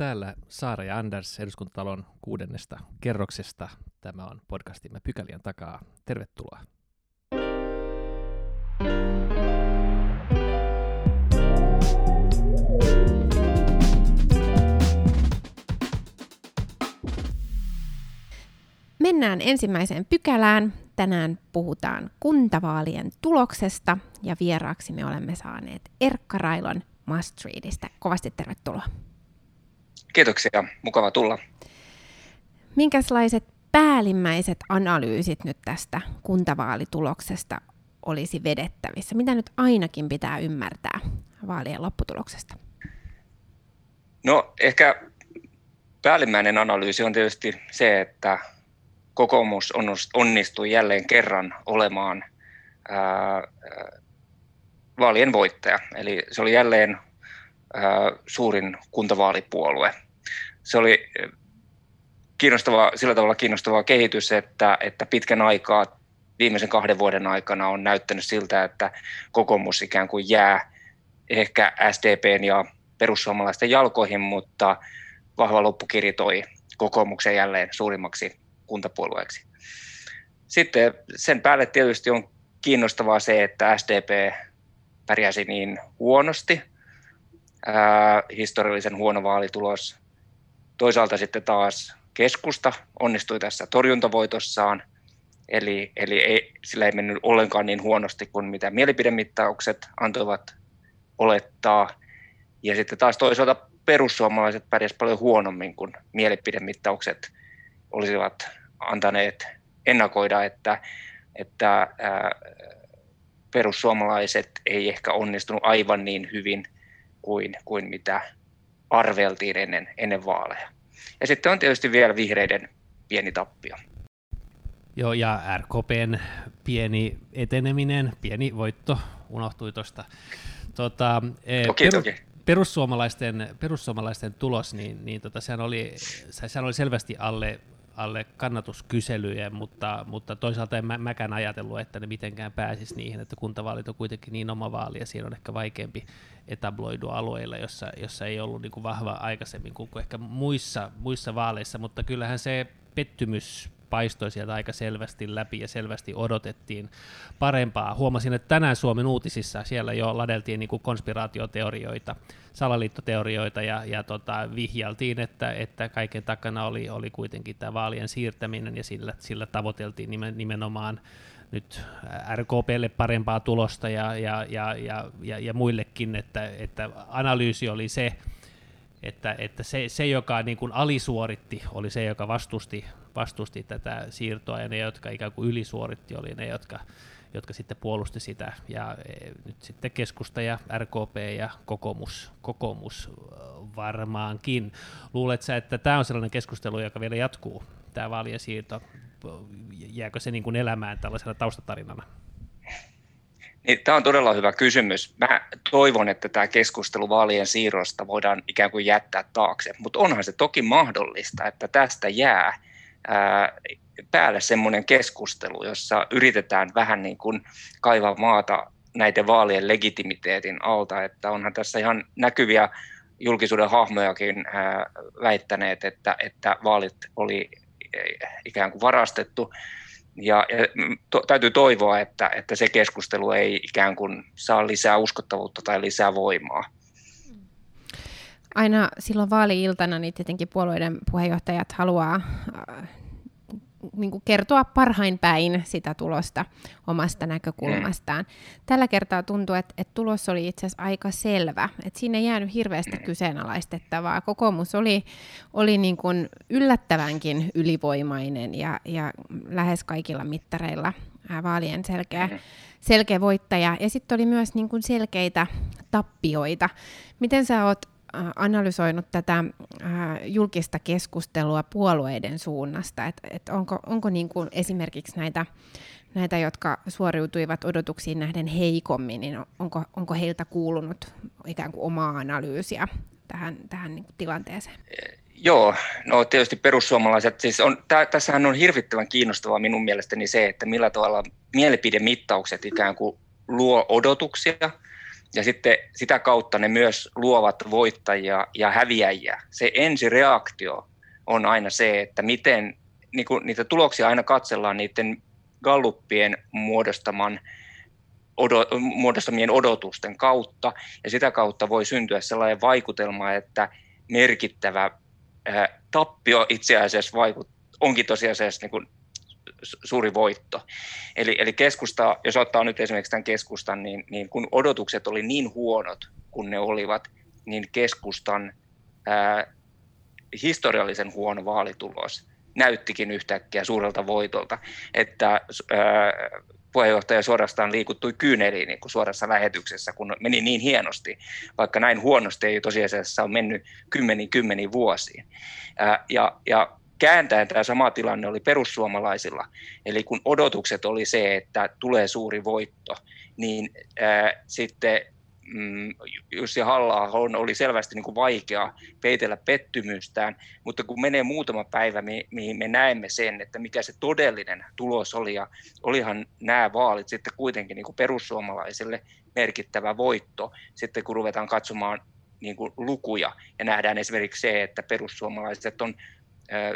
Täällä Saara ja Anders eduskuntatalon kuudennesta kerroksesta. Tämä on podcastimme Pykälien takaa. Tervetuloa. Mennään ensimmäiseen pykälään. Tänään puhutaan kuntavaalien tuloksesta ja vieraaksi me olemme saaneet Erkka Railon Must Readista. Kovasti tervetuloa. Kiitoksia, mukava tulla. Minkälaiset päällimmäiset analyysit nyt tästä kuntavaalituloksesta olisi vedettävissä? Mitä nyt ainakin pitää ymmärtää vaalien lopputuloksesta? No ehkä päällimmäinen analyysi on tietysti se, että kokoomus onnistui jälleen kerran olemaan ää, vaalien voittaja. Eli se oli jälleen suurin kuntavaalipuolue. Se oli kiinnostava, sillä tavalla kiinnostava kehitys, että, että pitkän aikaa viimeisen kahden vuoden aikana on näyttänyt siltä, että kokoomus ikään kuin jää ehkä SDPn ja perussuomalaisten jalkoihin, mutta vahva loppukiri toi kokoomuksen jälleen suurimmaksi kuntapuolueeksi. Sitten sen päälle tietysti on kiinnostavaa se, että SDP pärjäsi niin huonosti, ää, historiallisen huono vaalitulos. Toisaalta sitten taas keskusta onnistui tässä torjuntavoitossaan, eli, eli ei, sillä ei mennyt ollenkaan niin huonosti kuin mitä mielipidemittaukset antoivat olettaa. Ja sitten taas toisaalta perussuomalaiset pärjäsivät paljon huonommin kuin mielipidemittaukset olisivat antaneet ennakoida, että, että ää, perussuomalaiset ei ehkä onnistunut aivan niin hyvin – kuin, kuin mitä arveltiin ennen, ennen vaaleja. Ja sitten on tietysti vielä vihreiden pieni tappio. Joo, ja RKPn pieni eteneminen, pieni voitto unohtui tuosta. Tota, e, toki, peru, toki. Perussuomalaisten, perussuomalaisten tulos, niin, niin tota, sehän, oli, sehän oli selvästi alle alle kannatuskyselyjä, mutta, mutta toisaalta en mä, mäkään ajatellut, että ne mitenkään pääsisi niihin, että kuntavaalit on kuitenkin niin oma vaali ja siinä on ehkä vaikeampi etabloidua alueilla, jossa, jossa ei ollut niin kuin vahva aikaisemmin kuin ehkä muissa, muissa vaaleissa, mutta kyllähän se pettymys paistoi sieltä aika selvästi läpi ja selvästi odotettiin parempaa. Huomasin, että tänään Suomen uutisissa siellä jo ladeltiin niin kuin konspiraatioteorioita, salaliittoteorioita ja, ja tota, vihjaltiin, että, että kaiken takana oli, oli kuitenkin tämä vaalien siirtäminen ja sillä, sillä tavoiteltiin nimen, nimenomaan nyt RKPlle parempaa tulosta ja, ja, ja, ja, ja, ja muillekin, että, että analyysi oli se, että, että se, se, joka niin kuin alisuoritti, oli se, joka vastusti, vastusti tätä siirtoa, ja ne, jotka ikään kuin ylisuoritti, oli ne, jotka, jotka sitten puolusti sitä, ja e, nyt sitten keskusta ja RKP ja kokoomus, kokoomus varmaankin. Luuletko että tämä on sellainen keskustelu, joka vielä jatkuu, tämä vaalien siirto, jääkö se niin kuin elämään tällaisena taustatarinana? Niin, tämä on todella hyvä kysymys. Mä toivon, että tämä keskustelu vaalien siirrosta voidaan ikään kuin jättää taakse, mutta onhan se toki mahdollista, että tästä jää ää, päälle semmoinen keskustelu, jossa yritetään vähän niin kuin kaivaa maata näiden vaalien legitimiteetin alta, että onhan tässä ihan näkyviä julkisuuden hahmojakin ää, väittäneet, että, että vaalit oli ikään kuin varastettu ja, ja to, täytyy toivoa, että, että se keskustelu ei ikään kuin saa lisää uskottavuutta tai lisää voimaa. Aina silloin vaali-iltana niin tietenkin puolueiden puheenjohtajat haluaa niin kuin kertoa parhain päin sitä tulosta omasta näkökulmastaan. Mm. Tällä kertaa tuntuu, että, että tulos oli itse asiassa aika selvä. Että siinä ei jäänyt hirveästi mm. kyseenalaistettavaa. Kokoomus oli, oli niin kuin yllättävänkin ylivoimainen ja, ja lähes kaikilla mittareilla vaalien selkeä, mm. selkeä voittaja. Ja sitten oli myös niin kuin selkeitä tappioita. Miten sä oot analysoinut tätä äh, julkista keskustelua puolueiden suunnasta, että et onko, onko niin kuin esimerkiksi näitä, näitä, jotka suoriutuivat odotuksiin nähden heikommin, niin onko, onko heiltä kuulunut ikään kuin omaa analyysiä tähän, tähän niin tilanteeseen? Joo, no tietysti perussuomalaiset, siis on, tä, tässähän on hirvittävän kiinnostavaa minun mielestäni se, että millä tavalla mielipidemittaukset ikään kuin luo odotuksia – ja sitten sitä kautta ne myös luovat voittajia ja häviäjiä. Se ensireaktio on aina se, että miten niin kuin niitä tuloksia aina katsellaan niiden galluppien muodostaman muodostamien odotusten kautta, ja sitä kautta voi syntyä sellainen vaikutelma, että merkittävä tappio itse asiassa vaikut, onkin tosiasiassa niin kuin suuri voitto. Eli, eli keskusta, jos ottaa nyt esimerkiksi tämän keskustan, niin, niin kun odotukset oli niin huonot kuin ne olivat, niin keskustan ää, historiallisen huono vaalitulos näyttikin yhtäkkiä suurelta voitolta, että ää, puheenjohtaja suorastaan liikuttui kyyneliin niin kuin suorassa lähetyksessä, kun meni niin hienosti, vaikka näin huonosti ei tosiasiassa ole mennyt kymmeniin kymmeniin vuosiin. Ää, ja, ja kääntäen tämä sama tilanne oli perussuomalaisilla. Eli kun odotukset oli se, että tulee suuri voitto, niin ää, sitten mm, Jussi halla oli selvästi niin kuin vaikea peitellä pettymystään, mutta kun menee muutama päivä, mi- mihin me näemme sen, että mikä se todellinen tulos oli, ja olihan nämä vaalit sitten kuitenkin niin kuin perussuomalaisille merkittävä voitto, sitten kun ruvetaan katsomaan niin kuin lukuja ja nähdään esimerkiksi se, että perussuomalaiset on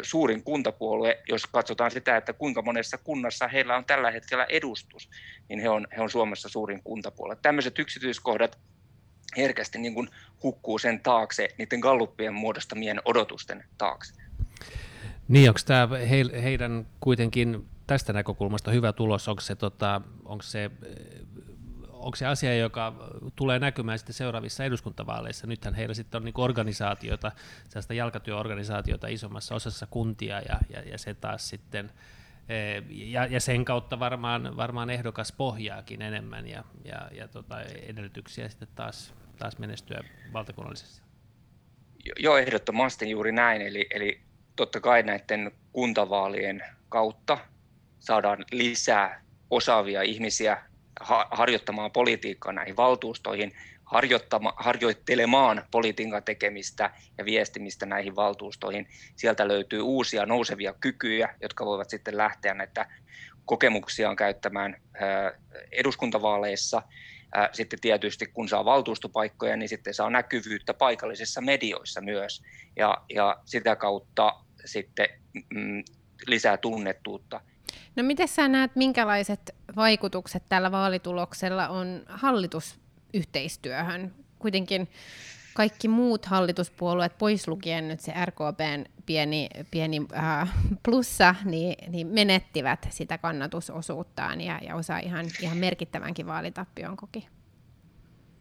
suurin kuntapuolue, jos katsotaan sitä, että kuinka monessa kunnassa heillä on tällä hetkellä edustus, niin he on, he on Suomessa suurin kuntapuolue. Tämmöiset yksityiskohdat herkästi niin kuin hukkuu sen taakse, niiden galluppien muodostamien odotusten taakse. Niin, onko tämä he, heidän kuitenkin tästä näkökulmasta hyvä tulos, onko se, tota, onko se onko se asia, joka tulee näkymään sitten seuraavissa eduskuntavaaleissa? Nythän heillä sitten on niin organisaatiota, sellaista jalkatyöorganisaatiota isommassa osassa kuntia ja, ja, ja se taas sitten eh, ja, ja sen kautta varmaan, varmaan ehdokas pohjaakin enemmän ja, ja, ja tota, edellytyksiä sitten taas, taas menestyä valtakunnallisessa. Joo, ehdottomasti juuri näin. Eli, eli totta kai näiden kuntavaalien kautta saadaan lisää osaavia ihmisiä harjoittamaan politiikkaa näihin valtuustoihin, harjoittelemaan politiikan tekemistä ja viestimistä näihin valtuustoihin. Sieltä löytyy uusia nousevia kykyjä, jotka voivat sitten lähteä näitä kokemuksiaan käyttämään eduskuntavaaleissa. Sitten tietysti kun saa valtuustopaikkoja, niin sitten saa näkyvyyttä paikallisissa medioissa myös ja, ja sitä kautta sitten mm, lisää tunnettuutta No miten sä näet, minkälaiset vaikutukset tällä vaalituloksella on hallitusyhteistyöhön? Kuitenkin kaikki muut hallituspuolueet, pois lukien nyt se RKPn pieni, pieni äh, plussa, niin, niin menettivät sitä kannatusosuuttaan ja, ja osa ihan, ihan merkittävänkin vaalitappion koki.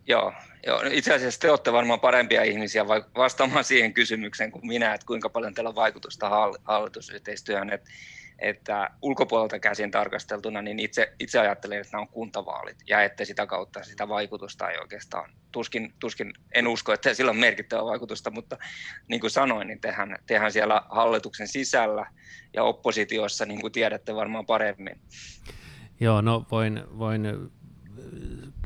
Joo, joo, no itse asiassa te olette varmaan parempia ihmisiä vastaamaan siihen kysymykseen kuin minä, että kuinka paljon teillä on vaikutusta hallitusyhteistyöhön. Että että ulkopuolelta käsin tarkasteltuna, niin itse, itse ajattelen, että nämä on kuntavaalit ja että sitä kautta sitä vaikutusta ei oikeastaan, tuskin, tuskin en usko, että sillä on merkittävää vaikutusta, mutta niin kuin sanoin, niin tehän, tehän siellä hallituksen sisällä ja oppositiossa, niin kuin tiedätte varmaan paremmin. Joo, no voin, voin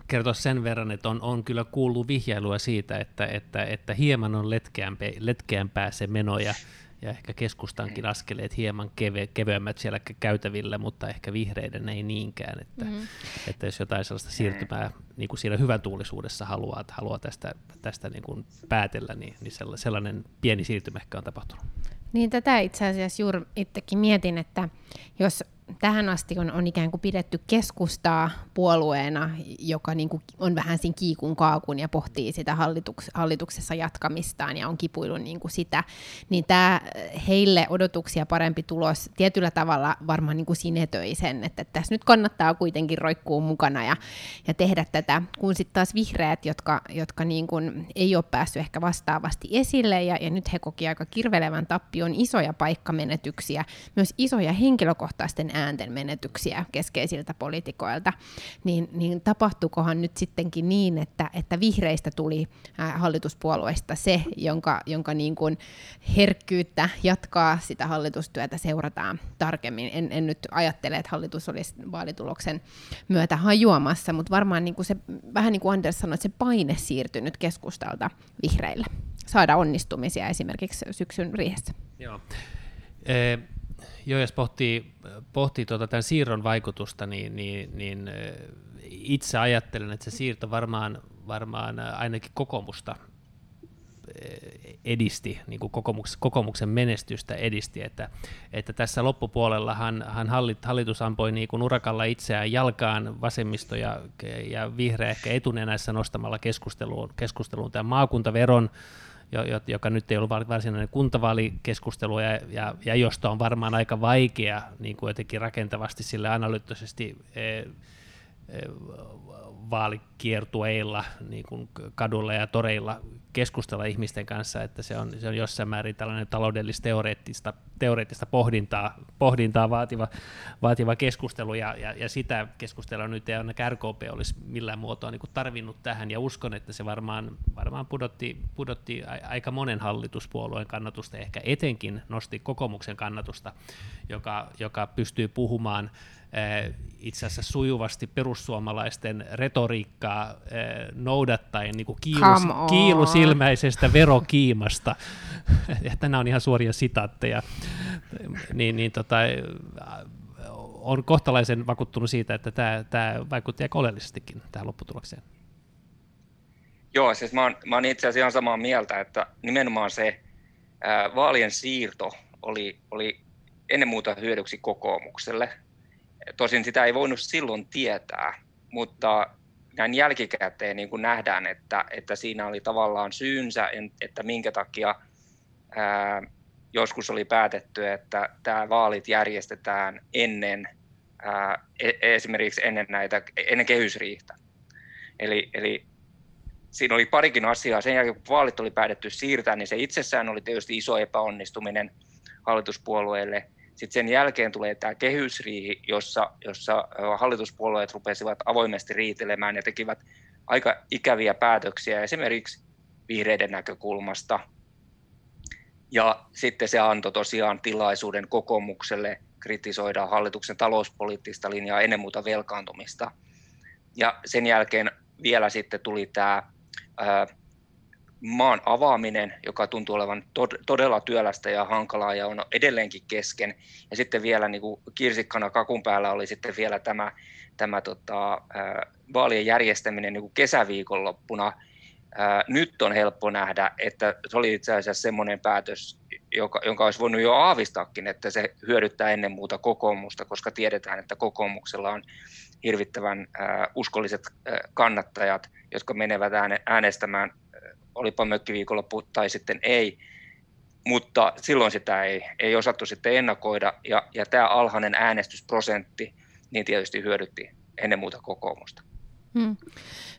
kertoa sen verran, että on, on kyllä kuullut vihjailua siitä, että, että, että hieman on letkeämpää, letkeämpää se meno ja ja ehkä keskustankin askeleet hieman keve, kevyemmät siellä käytävillä, mutta ehkä vihreiden ei niinkään, että, mm. että jos jotain sellaista siirtymää niin kuin siellä hyvän tuulisuudessa haluaa, että haluaa tästä, tästä niin kuin päätellä, niin, niin sellainen pieni siirtymä ehkä on tapahtunut. Niin tätä itse asiassa juuri itsekin mietin, että jos tähän asti on, on ikään kuin pidetty keskustaa puolueena, joka niin kuin on vähän siinä kiikun kaakun ja pohtii sitä hallituks, hallituksessa jatkamistaan ja on kipuillut niin kuin sitä, niin tämä heille odotuksia parempi tulos tietyllä tavalla varmaan niin kuin sinetöi sen, että tässä nyt kannattaa kuitenkin roikkuu mukana ja, ja tehdä tätä, kun sitten taas vihreät, jotka, jotka niin kuin ei ole päässyt ehkä vastaavasti esille ja, ja nyt he koki aika kirvelevän tappion isoja paikkamenetyksiä, myös isoja henkilökohtaisten äänten menetyksiä keskeisiltä poliitikoilta, niin, niin tapahtukohan nyt sittenkin niin, että, että vihreistä tuli äh, hallituspuolueista se, jonka, jonka niin kuin herkkyyttä jatkaa sitä hallitustyötä seurataan tarkemmin. En, en nyt ajattele, että hallitus olisi vaalituloksen myötä hajuamassa, mutta varmaan niin kuin se, vähän niin kuin Anders sanoi, että se paine siirtynyt keskustalta vihreille saada onnistumisia esimerkiksi syksyn riihessä. Joo. Joo, jos pohtii, pohtii tuota tämän siirron vaikutusta, niin, niin, niin itse ajattelen, että se siirto varmaan, varmaan ainakin kokoomusta edisti, niin kuin kokoomuksen, kokoomuksen menestystä edisti, että, että tässä loppupuolella hän, hän hallit, hallitus ampoi niin kuin urakalla itseään jalkaan vasemmisto ja, ja vihreä ehkä etunenässä nostamalla keskusteluun, keskusteluun tämän maakuntaveron, joka nyt ei ollut varsinainen kuntavaalikeskustelu, ja, ja, ja josta on varmaan aika vaikea niin kuin jotenkin rakentavasti sille analyyttisesti e, e, vaalikiertueilla niin kuin kadulla ja toreilla keskustella ihmisten kanssa, että se on, se on jossain määrin tällainen taloudellis-teoreettista teoreettista pohdintaa, pohdintaa vaativa, vaativa keskustelu, ja, ja, ja sitä keskustelua nyt ei aina RKP olisi millään muotoa niin tarvinnut tähän, ja uskon, että se varmaan, varmaan pudotti, pudotti aika monen hallituspuolueen kannatusta, ehkä etenkin nosti kokoomuksen kannatusta, joka, joka pystyy puhumaan itse asiassa sujuvasti perussuomalaisten retoriikkaa noudattaen niin kuin kiilus, kiilusilmäisestä verokiimasta. ja nämä on ihan suoria sitaatteja. niin, niin tota, on kohtalaisen vakuuttunut siitä, että tämä, tämä vaikutti aika oleellisestikin tähän lopputulokseen. Joo, siis mä oon, mä oon itse asiassa ihan samaa mieltä, että nimenomaan se ää, vaalien siirto oli, oli ennen muuta hyödyksi kokoomukselle – Tosin sitä ei voinut silloin tietää, mutta näin jälkikäteen niin kuin nähdään, että, että siinä oli tavallaan syynsä, että minkä takia ää, joskus oli päätetty, että tämä vaalit järjestetään ennen, ää, e, esimerkiksi ennen, näitä, ennen kehysriihtä. Eli, eli siinä oli parikin asiaa. Sen jälkeen, kun vaalit oli päätetty siirtää, niin se itsessään oli tietysti iso epäonnistuminen hallituspuolueelle – sitten sen jälkeen tulee tämä kehysriihi, jossa, jossa hallituspuolueet rupesivat avoimesti riitelemään ja tekivät aika ikäviä päätöksiä esimerkiksi vihreiden näkökulmasta. Ja sitten se antoi tosiaan tilaisuuden kokoomukselle kritisoida hallituksen talouspoliittista linjaa, ennen muuta velkaantumista. Ja sen jälkeen vielä sitten tuli tämä maan avaaminen, joka tuntuu olevan todella työlästä ja hankalaa ja on edelleenkin kesken. Ja sitten vielä niin kuin kirsikkana kakun päällä oli sitten vielä tämä, tämä tota, vaalien järjestäminen niin kuin kesäviikonloppuna. Nyt on helppo nähdä, että se oli itse asiassa semmoinen päätös, joka, jonka olisi voinut jo aavistaakin, että se hyödyttää ennen muuta kokoomusta, koska tiedetään, että kokoomuksella on hirvittävän uskolliset kannattajat, jotka menevät äänestämään olipa mökkiviikonloppu tai sitten ei, mutta silloin sitä ei, ei osattu sitten ennakoida, ja, ja tämä alhainen äänestysprosentti niin tietysti hyödytti ennen muuta kokoomusta. Hmm.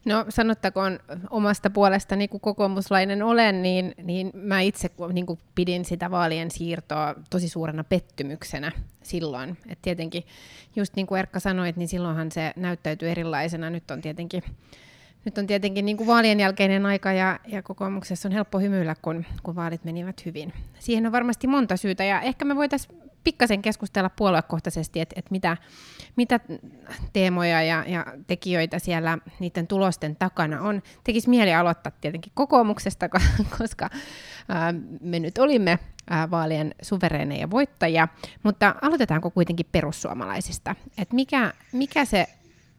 No sanottakoon omasta puolestani, kun kokoomuslainen olen, niin, niin mä itse niin kuin pidin sitä vaalien siirtoa tosi suurena pettymyksenä silloin. Et tietenkin, just niin kuin Erkka sanoit, niin silloinhan se näyttäytyy erilaisena. Nyt on tietenkin nyt on tietenkin niin kuin vaalien jälkeinen aika ja, ja kokoomuksessa on helppo hymyillä, kun, kun vaalit menivät hyvin. Siihen on varmasti monta syytä ja ehkä me voitaisiin pikkasen keskustella puoluekohtaisesti, että, että mitä, mitä teemoja ja, ja tekijöitä siellä niiden tulosten takana on. Tekisi mieli aloittaa tietenkin kokoomuksesta, koska ää, me nyt olimme ää, vaalien suvereeneja voittajia, mutta aloitetaanko kuitenkin perussuomalaisista? Et mikä, mikä se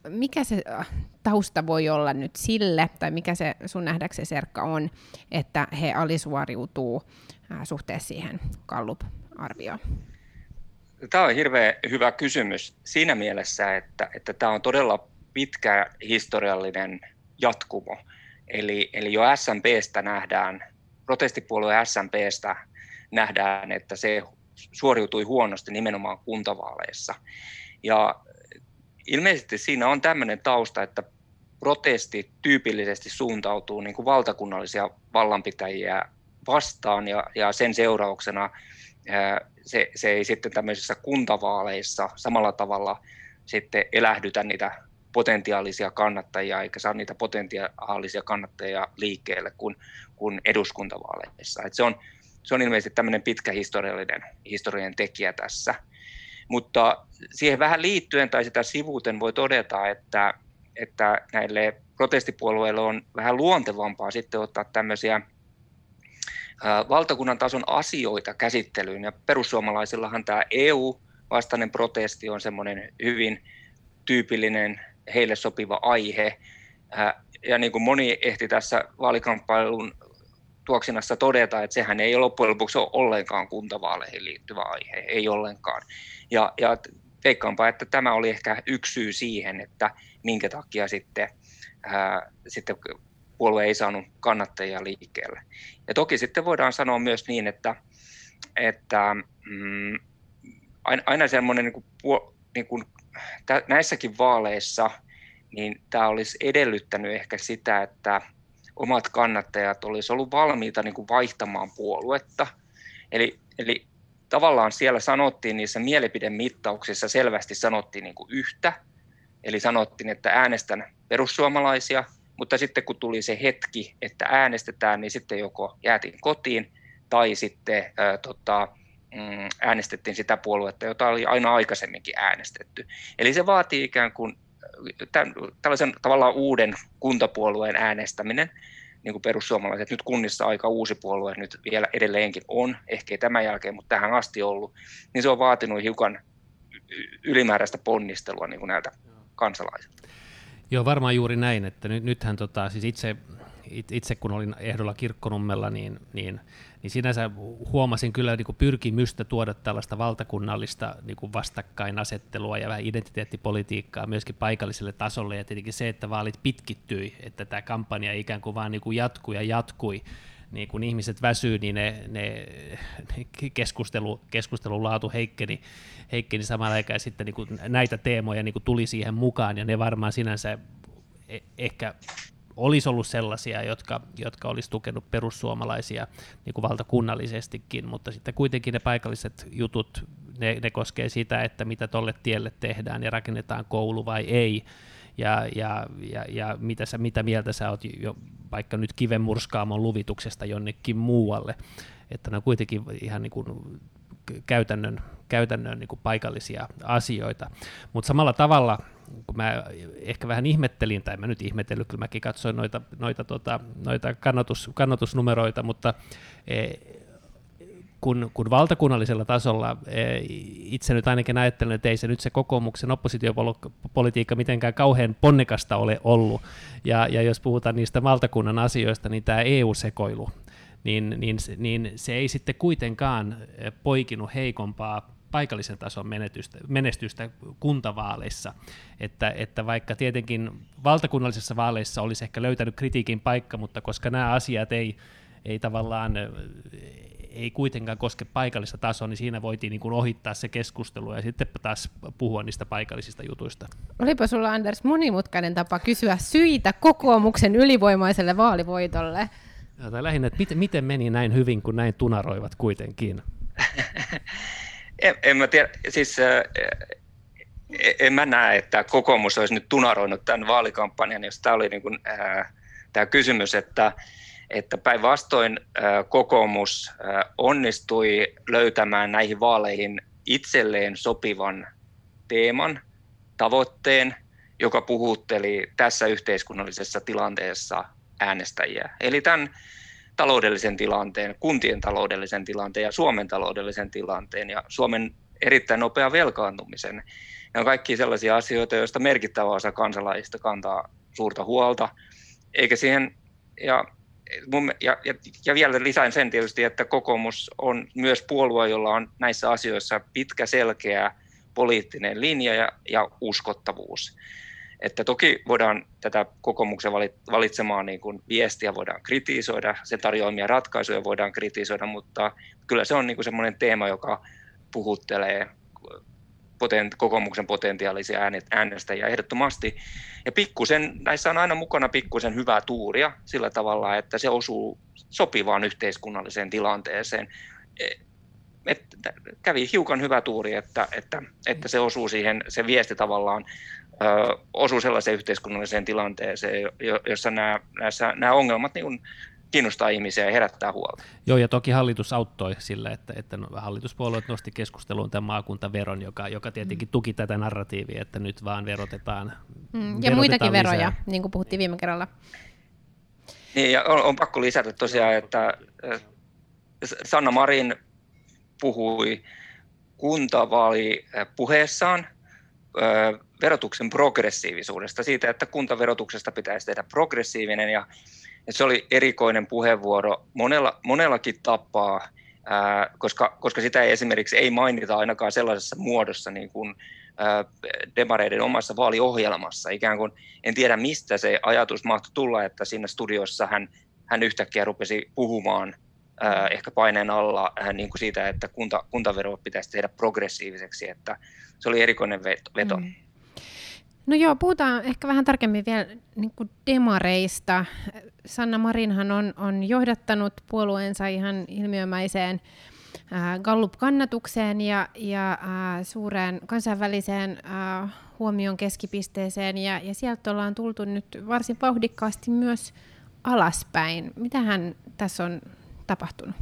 mikä se äh, tausta voi olla nyt sille, tai mikä se sun nähdäksesi Serkka on, että he alisuoriutuu äh, suhteessa siihen Gallup-arvioon? Tämä on hirveän hyvä kysymys siinä mielessä, että, että tämä on todella pitkä historiallinen jatkumo. Eli, eli jo SMPstä nähdään, protestipuolue SMPstä nähdään, että se suoriutui huonosti nimenomaan kuntavaaleissa. Ja ilmeisesti siinä on tämmöinen tausta, että protesti tyypillisesti suuntautuu niin kuin valtakunnallisia vallanpitäjiä vastaan ja, ja sen seurauksena ää, se, se ei sitten tämmöisissä kuntavaaleissa samalla tavalla sitten elähdytä niitä potentiaalisia kannattajia eikä saa niitä potentiaalisia kannattajia liikkeelle kuin, kuin eduskuntavaaleissa. Et se, on, se on ilmeisesti tämmöinen pitkä historiallinen historiallinen tekijä tässä. Mutta siihen vähän liittyen tai sitä sivuuten voi todeta, että, että näille protestipuolueille on vähän luontevampaa sitten ottaa tämmöisiä valtakunnan tason asioita käsittelyyn. Ja perussuomalaisillahan tämä EU-vastainen protesti on semmoinen hyvin tyypillinen heille sopiva aihe. ja niin kuin moni ehti tässä vaalikamppailun tuoksinassa todeta, että sehän ei loppujen lopuksi ole ollenkaan kuntavaaleihin liittyvä aihe, ei ollenkaan. Ja, ja veikkaanpa, että tämä oli ehkä yksi syy siihen, että minkä takia sitten, ää, sitten puolue ei saanut kannattajia liikkeelle. Ja toki sitten voidaan sanoa myös niin, että, että mm, aina semmoinen niin kuin, niin kuin, näissäkin vaaleissa, niin tämä olisi edellyttänyt ehkä sitä, että omat kannattajat olisi ollut valmiita niin kuin vaihtamaan puoluetta. Eli, eli tavallaan siellä sanottiin niissä mielipidemittauksissa selvästi sanottiin niin kuin yhtä, eli sanottiin, että äänestän perussuomalaisia, mutta sitten kun tuli se hetki, että äänestetään, niin sitten joko jäätiin kotiin tai sitten ää, tota, mm, äänestettiin sitä puoluetta, jota oli aina aikaisemminkin äänestetty. Eli se vaatii ikään kuin tämän, tällaisen tavallaan uuden kuntapuolueen äänestäminen, niin kuin perussuomalaiset, nyt kunnissa aika uusi puolue nyt vielä edelleenkin on, ehkä ei tämän jälkeen, mutta tähän asti ollut, niin se on vaatinut hiukan ylimääräistä ponnistelua niin kuin näiltä kansalaisilta. Joo, varmaan juuri näin, että nyt, nythän tota, siis itse, itse kun olin ehdolla kirkkonummella, niin, niin niin sinänsä huomasin kyllä niin kuin pyrkimystä tuoda tällaista valtakunnallista niin kuin vastakkainasettelua ja vähän identiteettipolitiikkaa myöskin paikalliselle tasolle, ja tietenkin se, että vaalit pitkittyi, että tämä kampanja ikään kuin vaan niin kuin jatkui ja jatkui, niin kun ihmiset väsyy, niin ne, ne, ne keskustelu, keskustelun laatu heikkeni, heikkeni samalla aikaa sitten niin kuin näitä teemoja niin kuin tuli siihen mukaan, ja ne varmaan sinänsä e, ehkä olisi ollut sellaisia, jotka, jotka olisi tukenut perussuomalaisia niin kuin valtakunnallisestikin, mutta sitten kuitenkin ne paikalliset jutut, ne, ne koskee sitä, että mitä tolle tielle tehdään ja rakennetaan koulu vai ei, ja, ja, ja, ja mitä, sä, mitä mieltä sä oot jo vaikka nyt kivenmurskaamon luvituksesta jonnekin muualle, että ne on kuitenkin ihan niin kuin käytännön, käytännön niin kuin paikallisia asioita. Mutta samalla tavalla, kun mä ehkä vähän ihmettelin, tai mä nyt ihmetellyt, kyllä mäkin katsoin noita, noita, tota, noita kannatus, kannatusnumeroita, mutta e, kun, kun valtakunnallisella tasolla e, itse nyt ainakin ajattelen, että ei se nyt se kokoomuksen oppositiopolitiikka mitenkään kauhean ponnekasta ole ollut, ja, ja jos puhutaan niistä valtakunnan asioista, niin tämä EU-sekoilu niin, niin, niin se ei sitten kuitenkaan eh, poikinut heikompaa paikallisen tason menetystä, menestystä kuntavaaleissa, että, että vaikka tietenkin valtakunnallisissa vaaleissa olisi ehkä löytänyt kritiikin paikka, mutta koska nämä asiat ei, ei tavallaan eh, ei kuitenkaan koske paikallista tasoa, niin siinä voitiin niin kuin ohittaa se keskustelu ja sitten taas puhua niistä paikallisista jutuista. Olipa sulla Anders monimutkainen tapa kysyä syitä kokoomuksen ylivoimaiselle vaalivoitolle? Tai lähinnä, että miten, miten meni näin hyvin, kun näin tunaroivat kuitenkin? en, en mä tiedä, siis äh, en mä näe, että kokoomus olisi nyt tunaroinut tämän vaalikampanjan, jos tämä oli niin kuin, äh, tämä kysymys, että, että päinvastoin äh, kokoomus äh, onnistui löytämään näihin vaaleihin itselleen sopivan teeman, tavoitteen, joka puhutteli tässä yhteiskunnallisessa tilanteessa äänestäjiä. Eli tämän taloudellisen tilanteen, kuntien taloudellisen tilanteen ja Suomen taloudellisen tilanteen ja Suomen erittäin nopea velkaantumisen. Ne on kaikki sellaisia asioita, joista merkittävä osa kansalaisista kantaa suurta huolta. Eikä siihen, ja, ja, ja, ja vielä lisään sen tietysti, että kokoomus on myös puolue, jolla on näissä asioissa pitkä, selkeä poliittinen linja ja, ja uskottavuus. Että toki voidaan tätä kokoomuksen valitsemaa niin kuin viestiä voidaan kritisoida, se tarjoamia ratkaisuja voidaan kritisoida, mutta kyllä se on niin kuin semmoinen teema, joka puhuttelee potent, kokoomuksen potentiaalisia äänestäjiä ehdottomasti. Ja pikkusen, näissä on aina mukana pikkusen hyvää tuuria sillä tavalla, että se osuu sopivaan yhteiskunnalliseen tilanteeseen. E, että kävi hiukan hyvä tuuri, että, että, että se osuu siihen, se viesti tavallaan osuu sellaiseen yhteiskunnalliseen tilanteeseen, jossa nämä, näissä, nämä ongelmat niin kiinnostaa ihmisiä ja herättää huolta. Joo, ja toki hallitus auttoi sillä, että, että hallituspuolueet nosti keskusteluun tämän maakuntaveron, joka, joka tietenkin mm. tuki tätä narratiivia, että nyt vaan verotetaan. Mm, ja verotetaan muitakin lisää. veroja, niin kuin puhuttiin viime kerralla. Niin, ja on, on pakko lisätä tosiaan, että Sanna Marin puhui kuntavaali puheessaan verotuksen progressiivisuudesta, siitä, että kuntaverotuksesta pitäisi tehdä progressiivinen ja, se oli erikoinen puheenvuoro monella, monellakin tapaa, ää, koska, koska sitä ei esimerkiksi ei mainita ainakaan sellaisessa muodossa niin kuin demareiden omassa vaaliohjelmassa. Ikään kuin en tiedä mistä se ajatus mahtoi tulla, että siinä studiossa hän, hän yhtäkkiä rupesi puhumaan ehkä paineen alla ää, niin kuin siitä, että kunta, kuntavero pitäisi tehdä progressiiviseksi, että se oli erikoinen veto. Mm. No joo, puhutaan ehkä vähän tarkemmin vielä niin kuin demareista. Sanna Marinhan on, on johdattanut puolueensa ihan ilmiömäiseen äh, Gallup-kannatukseen ja, ja äh, suureen kansainväliseen äh, huomion keskipisteeseen, ja, ja sieltä ollaan tultu nyt varsin vauhdikkaasti myös alaspäin. Mitähän tässä on tapahtunut?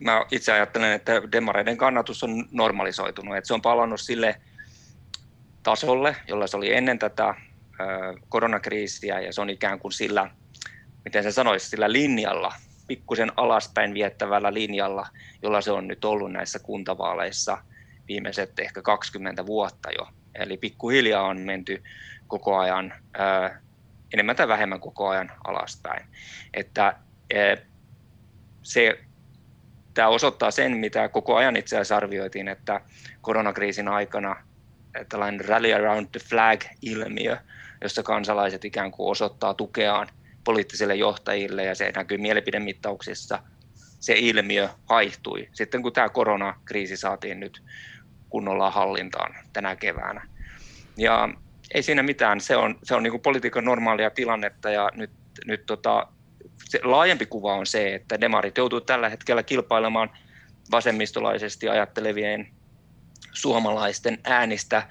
Mä itse ajattelen, että demareiden kannatus on normalisoitunut, että se on palannut sille tasolle, jolla se oli ennen tätä koronakriisiä, ja se on ikään kuin sillä, miten se sanoisi, sillä linjalla, pikkusen alaspäin viettävällä linjalla, jolla se on nyt ollut näissä kuntavaaleissa viimeiset ehkä 20 vuotta jo. Eli pikkuhiljaa on menty koko ajan, enemmän tai vähemmän koko ajan alaspäin. Että se, tämä osoittaa sen, mitä koko ajan itse asiassa arvioitiin, että koronakriisin aikana tällainen rally around the flag-ilmiö, jossa kansalaiset ikään kuin osoittaa tukeaan poliittisille johtajille ja se näkyy mielipidemittauksissa. Se ilmiö haihtui sitten, kun tämä koronakriisi saatiin nyt kunnolla hallintaan tänä keväänä. Ja ei siinä mitään, se on, se on niin politiikan normaalia tilannetta ja nyt, nyt tota, se laajempi kuva on se, että demarit joutuu tällä hetkellä kilpailemaan vasemmistolaisesti ajattelevien suomalaisten äänistä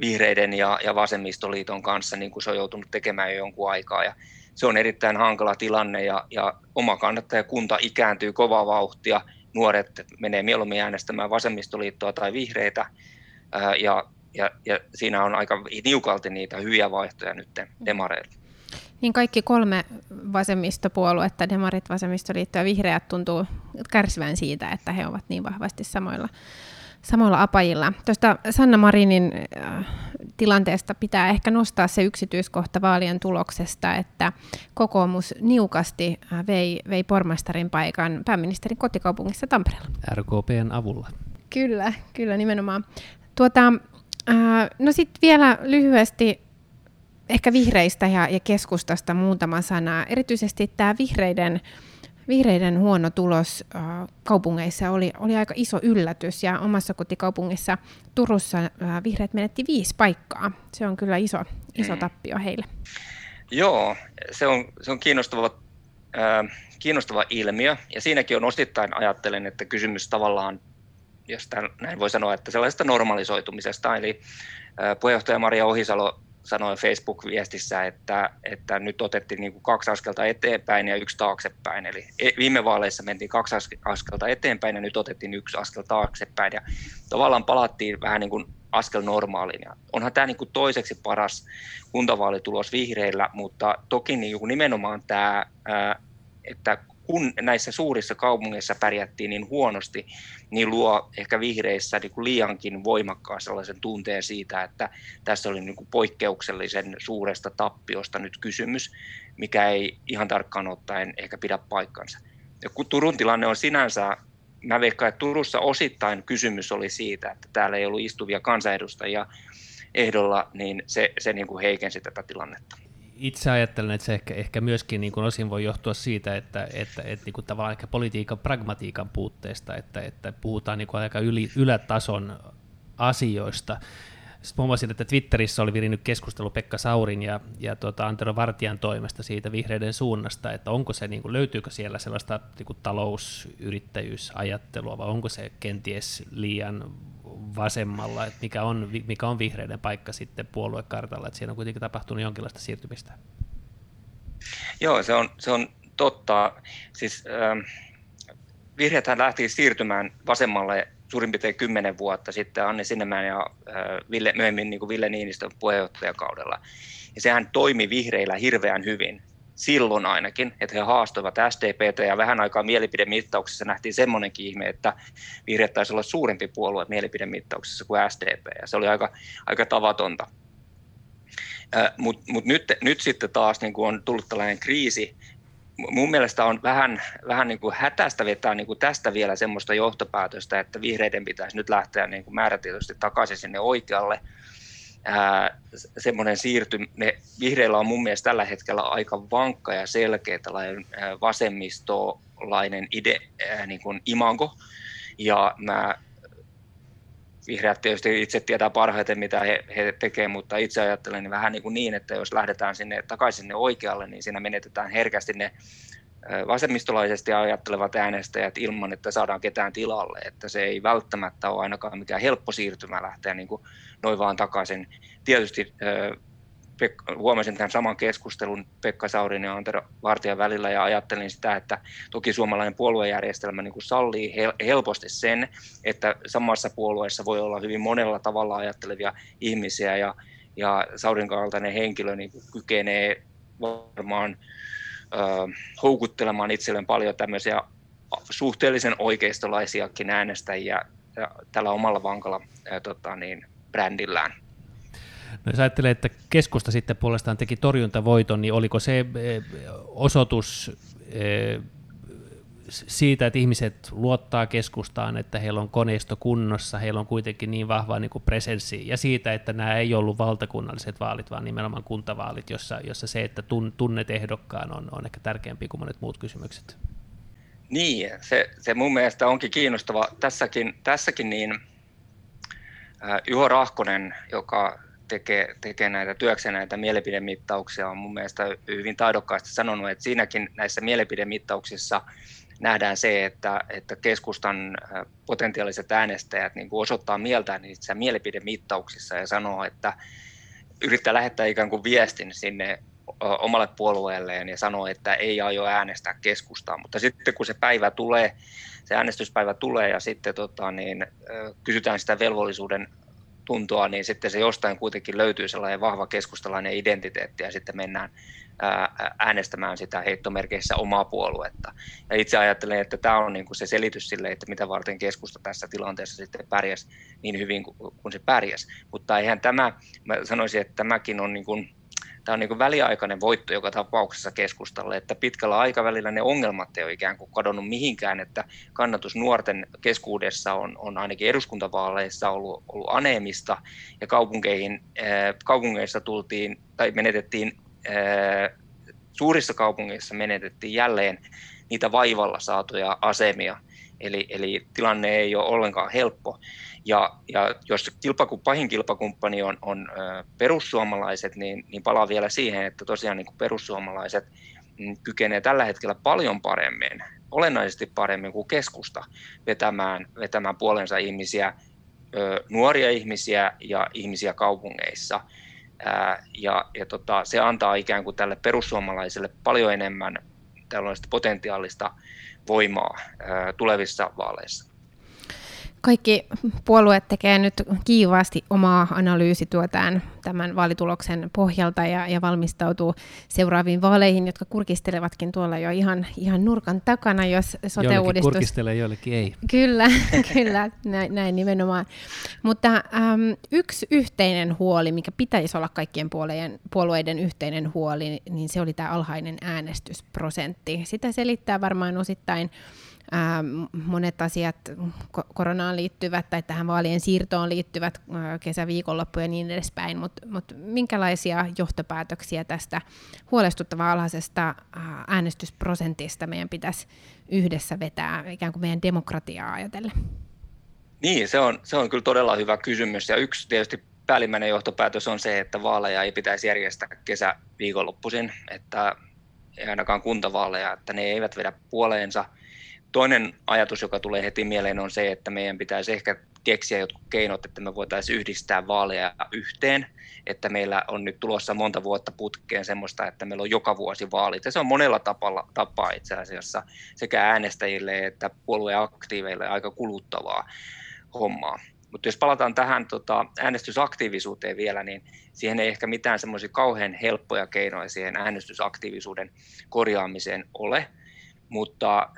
vihreiden ja, ja vasemmistoliiton kanssa, niin kuin se on joutunut tekemään jo jonkun aikaa. Ja se on erittäin hankala tilanne ja, ja oma kannattajakunta ikääntyy kovaa vauhtia. Nuoret menee mieluummin äänestämään vasemmistoliittoa tai vihreitä ja, ja, ja siinä on aika niukalti niitä hyviä vaihtoja nyt demareille. Niin kaikki kolme vasemmistopuoluetta, demarit, vasemmistoliitto ja vihreät tuntuu kärsivän siitä, että he ovat niin vahvasti samoilla samalla apajilla. Tuosta Sanna Marinin äh, tilanteesta pitää ehkä nostaa se yksityiskohta vaalien tuloksesta, että kokoomus niukasti äh, vei, vei pormastarin paikan pääministerin kotikaupungissa Tampereella. RKPn avulla. Kyllä, kyllä nimenomaan. Tuota, no sitten vielä lyhyesti ehkä vihreistä ja, ja keskustasta muutama sana. Erityisesti tämä vihreiden vihreiden huono tulos äh, kaupungeissa oli, oli aika iso yllätys ja omassa kotikaupungissa Turussa äh, vihreät menetti viisi paikkaa. Se on kyllä iso, iso mm. tappio heille. Joo, se on, se on kiinnostava, äh, kiinnostava ilmiö ja siinäkin on osittain ajattelen, että kysymys tavallaan, jos tämän, näin voi sanoa, että sellaisesta normalisoitumisesta, eli puheenjohtaja Maria Ohisalo sanoi Facebook-viestissä, että, että nyt otettiin niin kuin kaksi askelta eteenpäin ja yksi taaksepäin. Eli e, viime vaaleissa mentiin kaksi askelta eteenpäin ja nyt otettiin yksi askel taaksepäin. Ja tavallaan palattiin vähän niin kuin askel normaaliin. Ja onhan tämä niin kuin toiseksi paras kuntavaalitulos vihreillä, mutta toki niin kuin nimenomaan tämä, että kun näissä suurissa kaupungeissa pärjättiin niin huonosti, niin luo ehkä vihreissä niin kuin liiankin voimakkaan sellaisen tunteen siitä, että tässä oli niin kuin poikkeuksellisen suuresta tappiosta nyt kysymys, mikä ei ihan tarkkaan ottaen ehkä pidä paikkansa. Ja kun Turun tilanne on sinänsä, mä veikkaan, että Turussa osittain kysymys oli siitä, että täällä ei ollut istuvia kansanedustajia ehdolla, niin se, se niin kuin heikensi tätä tilannetta itse ajattelen, että se ehkä, ehkä myöskin niin kuin osin voi johtua siitä, että, että, että niin kuin tavallaan ehkä politiikan pragmatiikan puutteesta, että, että puhutaan niin kuin aika yli, ylätason asioista. Sitten huomasin, että Twitterissä oli virinnyt keskustelu Pekka Saurin ja, ja tuota Antero Vartijan toimesta siitä vihreiden suunnasta, että onko se, niin kuin, löytyykö siellä sellaista niin kuin talousyrittäjyysajattelua vai onko se kenties liian vasemmalla, että mikä on, mikä on vihreiden paikka sitten puoluekartalla, että siinä on kuitenkin tapahtunut jonkinlaista siirtymistä. Joo, se on, se on totta. Siis, äh, vihreäthän lähti siirtymään vasemmalle suurin piirtein kymmenen vuotta sitten Anne Sinnemäen ja äh, Ville, myöhemmin niin kuin Ville Niinistön puheenjohtajakaudella. Ja sehän toimi vihreillä hirveän hyvin. Silloin ainakin, että he haastoivat SDPtä ja vähän aikaa mielipidemittauksessa nähtiin semmoinenkin ihme, että vihreät taisi olla suurempi puolue mielipidemittauksessa kuin SDP ja se oli aika, aika tavatonta. Mutta mut nyt, nyt sitten taas niin on tullut tällainen kriisi, mun mielestä on vähän, vähän niin kuin hätäistä vetää niin kuin tästä vielä semmoista johtopäätöstä, että vihreiden pitäisi nyt lähteä niin kuin määrätietoisesti takaisin sinne oikealle. Ää, semmoinen siirtyminen, vihreillä on mun mielestä tällä hetkellä aika vankka ja selkeä tällainen vasemmistolainen ide, ää, niin kuin imango, ja mä vihreät tietysti itse tietää parhaiten, mitä he, he tekevät, mutta itse ajattelen niin vähän niin, kuin niin, että jos lähdetään sinne takaisin sinne oikealle, niin siinä menetetään herkästi ne vasemmistolaisesti ajattelevat äänestäjät ilman, että saadaan ketään tilalle, että se ei välttämättä ole ainakaan mikään helppo siirtymä lähteä niin kuin noin vaan takaisin. Tietysti Pek- huomasin tämän saman keskustelun Pekka Saurin ja Antero Vartijan välillä ja ajattelin sitä, että toki suomalainen puoluejärjestelmä niin kuin sallii hel- helposti sen, että samassa puolueessa voi olla hyvin monella tavalla ajattelevia ihmisiä ja, ja Saurin kaltainen henkilö niin kykenee varmaan ö, houkuttelemaan itselleen paljon tämmöisiä suhteellisen oikeistolaisiakin äänestäjiä tällä omalla vankalla ää, tota, niin, brändillään. No jos ajattelee, että keskusta sitten puolestaan teki torjuntavoiton, niin oliko se eh, osoitus eh, siitä, että ihmiset luottaa keskustaan, että heillä on koneisto kunnossa, heillä on kuitenkin niin vahva niin kuin presenssi, ja siitä, että nämä ei ollut valtakunnalliset vaalit, vaan nimenomaan kuntavaalit, jossa, jossa se, että tunnet ehdokkaan, on, on ehkä tärkeämpi kuin monet muut kysymykset. Niin, se, se mun mielestä onkin kiinnostava. Tässäkin, tässäkin niin Juho Rahkonen, joka tekee, tekee näitä työkseen näitä mielipidemittauksia, on mun mielestä hyvin taidokkaasti sanonut, että siinäkin näissä mielipidemittauksissa nähdään se, että, että keskustan potentiaaliset äänestäjät niin osoittaa mieltään niissä mielipidemittauksissa ja sanoo, että yrittää lähettää ikään kuin viestin sinne omalle puolueelleen ja sanoo, että ei aio äänestää keskustaa, mutta sitten kun se päivä tulee, se äänestyspäivä tulee ja sitten tota, niin, kysytään sitä velvollisuuden tuntoa, niin sitten se jostain kuitenkin löytyy sellainen vahva keskustalainen identiteetti ja sitten mennään äänestämään sitä heittomerkeissä omaa puoluetta. Ja itse ajattelen, että tämä on niin kuin se selitys sille, että mitä varten keskusta tässä tilanteessa sitten pärjäs niin hyvin kuin se pärjäs. Mutta eihän tämä, mä sanoisin, että tämäkin on niin kuin, tämä on niin väliaikainen voitto joka tapauksessa keskustalle, että pitkällä aikavälillä ne ongelmat ei ole ikään kuin kadonnut mihinkään, että kannatus nuorten keskuudessa on, on ainakin eduskuntavaaleissa ollut, ollut aneemista ja kaupunkeihin, äh, kaupungeissa tultiin tai menetettiin, äh, suurissa kaupungeissa menetettiin jälleen niitä vaivalla saatuja asemia, eli, eli tilanne ei ole ollenkaan helppo. Ja, ja jos kilpaku, pahin kilpakumppani on, on perussuomalaiset, niin, niin palaa vielä siihen, että tosiaan niin kuin perussuomalaiset mm, kykenee tällä hetkellä paljon paremmin, olennaisesti paremmin kuin keskusta vetämään, vetämään puolensa ihmisiä, nuoria ihmisiä ja ihmisiä kaupungeissa. Ja ja tota, se antaa ikään kuin tälle perussuomalaiselle paljon enemmän tällaista potentiaalista voimaa tulevissa vaaleissa. Kaikki puolueet tekee nyt kiivaasti omaa analyysityötään tämän vaalituloksen pohjalta ja, ja valmistautuu seuraaviin vaaleihin, jotka kurkistelevatkin tuolla jo ihan, ihan nurkan takana, jos sote-uudistus... Joillekin kurkistelee, joillekin ei. Kyllä, kyllä, näin, näin nimenomaan. Mutta äm, yksi yhteinen huoli, mikä pitäisi olla kaikkien puolueiden, puolueiden yhteinen huoli, niin se oli tämä alhainen äänestysprosentti. Sitä selittää varmaan osittain monet asiat koronaan liittyvät tai tähän vaalien siirtoon liittyvät äh, kesäviikonloppu ja niin edespäin, mutta mut minkälaisia johtopäätöksiä tästä huolestuttavaa alhaisesta äh, äänestysprosentista meidän pitäisi yhdessä vetää ikään kuin meidän demokratiaa ajatellen? Niin, se on, se on kyllä todella hyvä kysymys ja yksi tietysti päällimmäinen johtopäätös on se, että vaaleja ei pitäisi järjestää kesäviikonloppuisin, että ei ainakaan kuntavaaleja, että ne eivät vedä puoleensa – Toinen ajatus, joka tulee heti mieleen, on se, että meidän pitäisi ehkä keksiä jotkut keinot, että me voitaisiin yhdistää vaaleja yhteen, että meillä on nyt tulossa monta vuotta putkeen semmoista, että meillä on joka vuosi vaalit, ja se on monella tapalla, tapaa itse asiassa sekä äänestäjille että puolueen aktiiveille aika kuluttavaa hommaa. Mutta jos palataan tähän tota, äänestysaktiivisuuteen vielä, niin siihen ei ehkä mitään semmoisia kauhean helppoja keinoja siihen äänestysaktiivisuuden korjaamiseen ole, mutta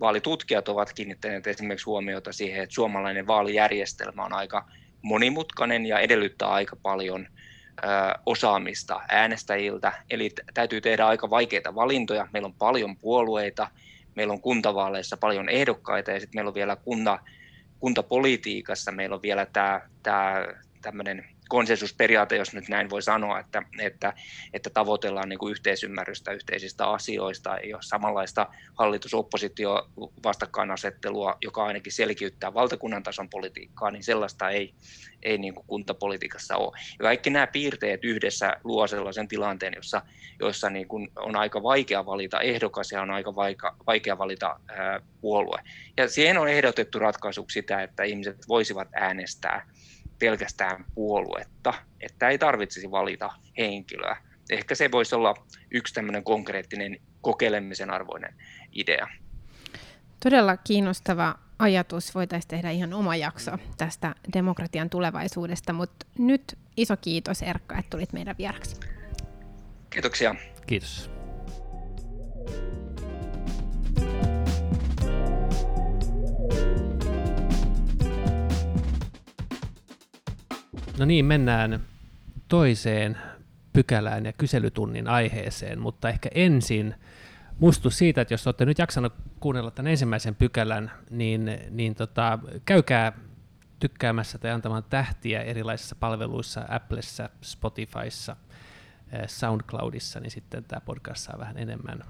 vaalitutkijat ovat kiinnittäneet esimerkiksi huomiota siihen, että suomalainen vaalijärjestelmä on aika monimutkainen ja edellyttää aika paljon osaamista äänestäjiltä, eli täytyy tehdä aika vaikeita valintoja. Meillä on paljon puolueita, meillä on kuntavaaleissa paljon ehdokkaita ja sitten meillä on vielä kunta, kuntapolitiikassa, meillä on vielä tämä, tämä tämmöinen konsensusperiaate, jos nyt näin voi sanoa, että, että, että tavoitellaan niin kuin yhteisymmärrystä yhteisistä asioista, ei ole samanlaista hallitus-oppositio-vastakkainasettelua, joka ainakin selkiyttää valtakunnan tason politiikkaa, niin sellaista ei, ei niin kuin kuntapolitiikassa ole. Ja kaikki nämä piirteet yhdessä luo sellaisen tilanteen, jossa, jossa niin kuin on aika vaikea valita ehdokas ja on aika vaikea, vaikea valita ää, puolue. Ja siihen on ehdotettu ratkaisuksi sitä, että ihmiset voisivat äänestää pelkästään puoluetta, että ei tarvitsisi valita henkilöä. Ehkä se voisi olla yksi tämmöinen konkreettinen kokeilemisen arvoinen idea. Todella kiinnostava ajatus. Voitaisiin tehdä ihan oma jakso tästä demokratian tulevaisuudesta, mutta nyt iso kiitos Erkka, että tulit meidän vieraksi. Kiitoksia. Kiitos. No niin, mennään toiseen pykälään ja kyselytunnin aiheeseen, mutta ehkä ensin muistus siitä, että jos olette nyt jaksanut kuunnella tämän ensimmäisen pykälän, niin, niin tota, käykää tykkäämässä tai antamaan tähtiä erilaisissa palveluissa, Applessa, Spotifyssa, eh, SoundCloudissa, niin sitten tämä podcast saa vähän enemmän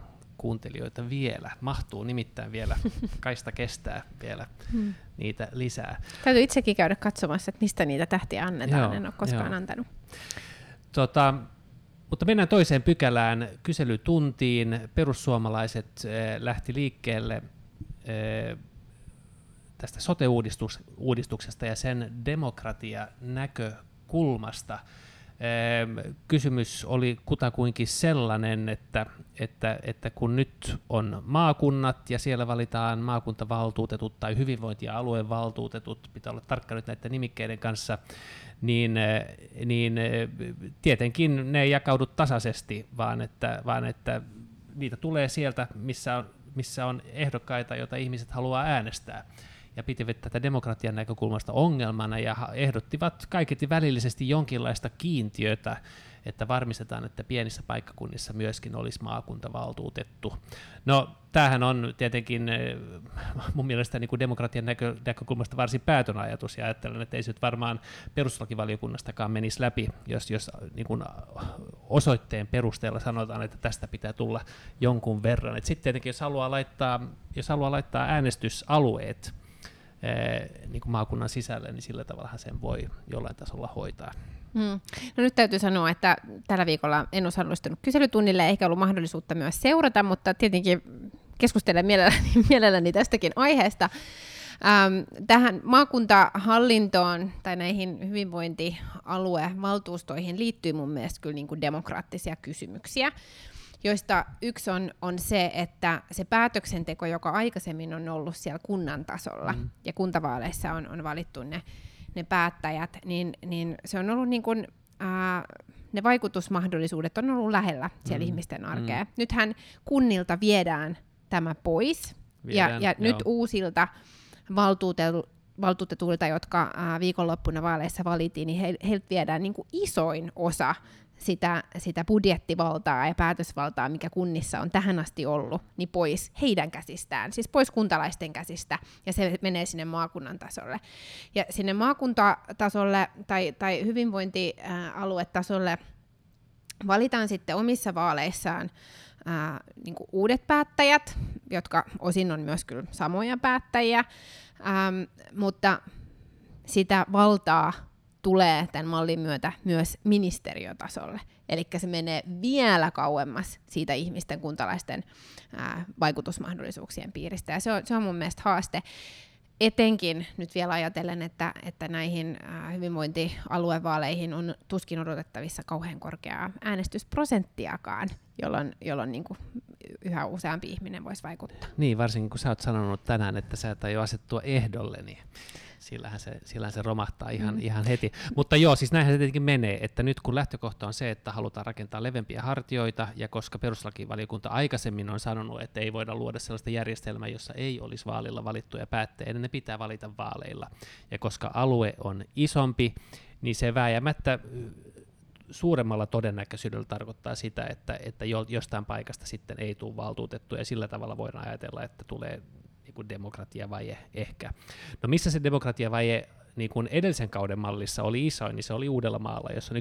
kuuntelijoita vielä. Mahtuu nimittäin vielä, kaista kestää vielä hmm. niitä lisää. Täytyy itsekin käydä katsomassa, että mistä niitä tähtiä annetaan, joo, en ole koskaan joo. antanut. Tota, mutta mennään toiseen pykälään, kyselytuntiin. Perussuomalaiset äh, lähti liikkeelle äh, tästä sote-uudistuksesta ja sen demokratia-näkökulmasta – Kysymys oli kutakuinkin sellainen, että, että, että kun nyt on maakunnat ja siellä valitaan maakuntavaltuutetut tai hyvinvointi- ja aluevaltuutetut, pitää olla tarkka nyt näiden nimikkeiden kanssa, niin, niin tietenkin ne ei jakaudu tasaisesti, vaan että, vaan että niitä tulee sieltä, missä on, missä on ehdokkaita, joita ihmiset haluaa äänestää ja pitivät tätä demokratian näkökulmasta ongelmana ja ehdottivat kaiketi välillisesti jonkinlaista kiintiötä, että varmistetaan, että pienissä paikkakunnissa myöskin olisi maakuntavaltuutettu. No, tämähän on tietenkin eh, mun mielestä niin kuin demokratian näkö, näkökulmasta varsin päätön ajatus, ja ajattelen, että ei se nyt varmaan perustuslakivaliokunnastakaan menisi läpi, jos, jos niin kuin osoitteen perusteella sanotaan, että tästä pitää tulla jonkun verran. Sitten tietenkin, jos haluaa laittaa, jos haluaa laittaa äänestysalueet, niin kuin maakunnan sisälle, niin sillä tavalla sen voi jollain tasolla hoitaa. Hmm. No nyt täytyy sanoa, että tällä viikolla en osallistunut kyselytunnille eikä ollut mahdollisuutta myös seurata, mutta tietenkin keskustelen mielelläni, mielelläni tästäkin aiheesta. Ähm, tähän maakuntahallintoon tai näihin hyvinvointialuevaltuustoihin liittyy mun mielestä kyllä niin kuin demokraattisia kysymyksiä joista yksi on, on se, että se päätöksenteko, joka aikaisemmin on ollut siellä kunnan tasolla, mm. ja kuntavaaleissa on, on valittu ne, ne päättäjät, niin, niin se on ollut niin kuin, ää, ne vaikutusmahdollisuudet on ollut lähellä siellä mm. ihmisten arkea. Mm. Nythän kunnilta viedään tämä pois, viedään, ja, ja nyt uusilta valtuutetuilta, jotka ää, viikonloppuna vaaleissa valittiin, niin he, heiltä viedään niin kuin isoin osa sitä, sitä budjettivaltaa ja päätösvaltaa, mikä kunnissa on tähän asti ollut, niin pois heidän käsistään, siis pois kuntalaisten käsistä, ja se menee sinne maakunnan tasolle. Ja sinne maakuntatasolle tai, tai hyvinvointialuetasolle valitaan sitten omissa vaaleissaan ää, niin uudet päättäjät, jotka osin on myös kyllä samoja päättäjiä, ähm, mutta sitä valtaa tulee tämän mallin myötä myös ministeriötasolle. Eli se menee vielä kauemmas siitä ihmisten kuntalaisten ää, vaikutusmahdollisuuksien piiristä. Ja se on, se on mun mielestä haaste. Etenkin nyt vielä ajatellen, että, että näihin hyvinvointialuevaaleihin on tuskin odotettavissa kauhean korkeaa äänestysprosenttiakaan, jolloin, jolloin niin kuin yhä useampi ihminen voisi vaikuttaa. Niin, varsinkin kun sä oot sanonut tänään, että sä et aio asettua ehdolle, niin sillähän se, sillähän se romahtaa ihan, mm. ihan heti. Mutta joo, siis näinhän se tietenkin menee, että nyt kun lähtökohta on se, että halutaan rakentaa levempiä hartioita, ja koska perustuslakivaliokunta aikaisemmin on sanonut, että ei voida luoda sellaista järjestelmää, jossa ei olisi vaalilla valittuja päättäjiä, niin ne pitää valita vaaleilla. Ja koska alue on isompi, niin se vääjäämättä suuremmalla todennäköisyydellä tarkoittaa sitä, että, että jostain paikasta sitten ei tule valtuutettu, ja sillä tavalla voidaan ajatella, että tulee niin kuin demokratiavaje ehkä. No missä se demokratiavaje niin kuin edellisen kauden mallissa oli isoin, niin se oli Uudellamaalla, jossa on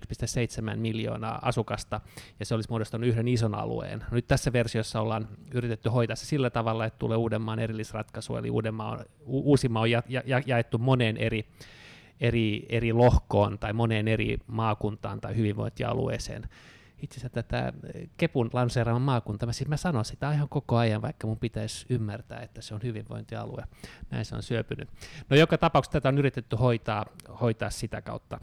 1,7 miljoonaa asukasta, ja se olisi muodostanut yhden ison alueen. Nyt tässä versiossa ollaan yritetty hoitaa se sillä tavalla, että tulee Uudenmaan erillisratkaisu, eli Uudenmaa on, Uusimaa on ja, ja, jaettu moneen eri eri, eri lohkoon tai moneen eri maakuntaan tai hyvinvointialueeseen. Itse asiassa tätä Kepun lanseeraaman maakunta, mä, siis mä sanon sitä ihan koko ajan, vaikka mun pitäisi ymmärtää, että se on hyvinvointialue. Näin se on syöpynyt. No joka tapauksessa tätä on yritetty hoitaa, hoitaa sitä kautta.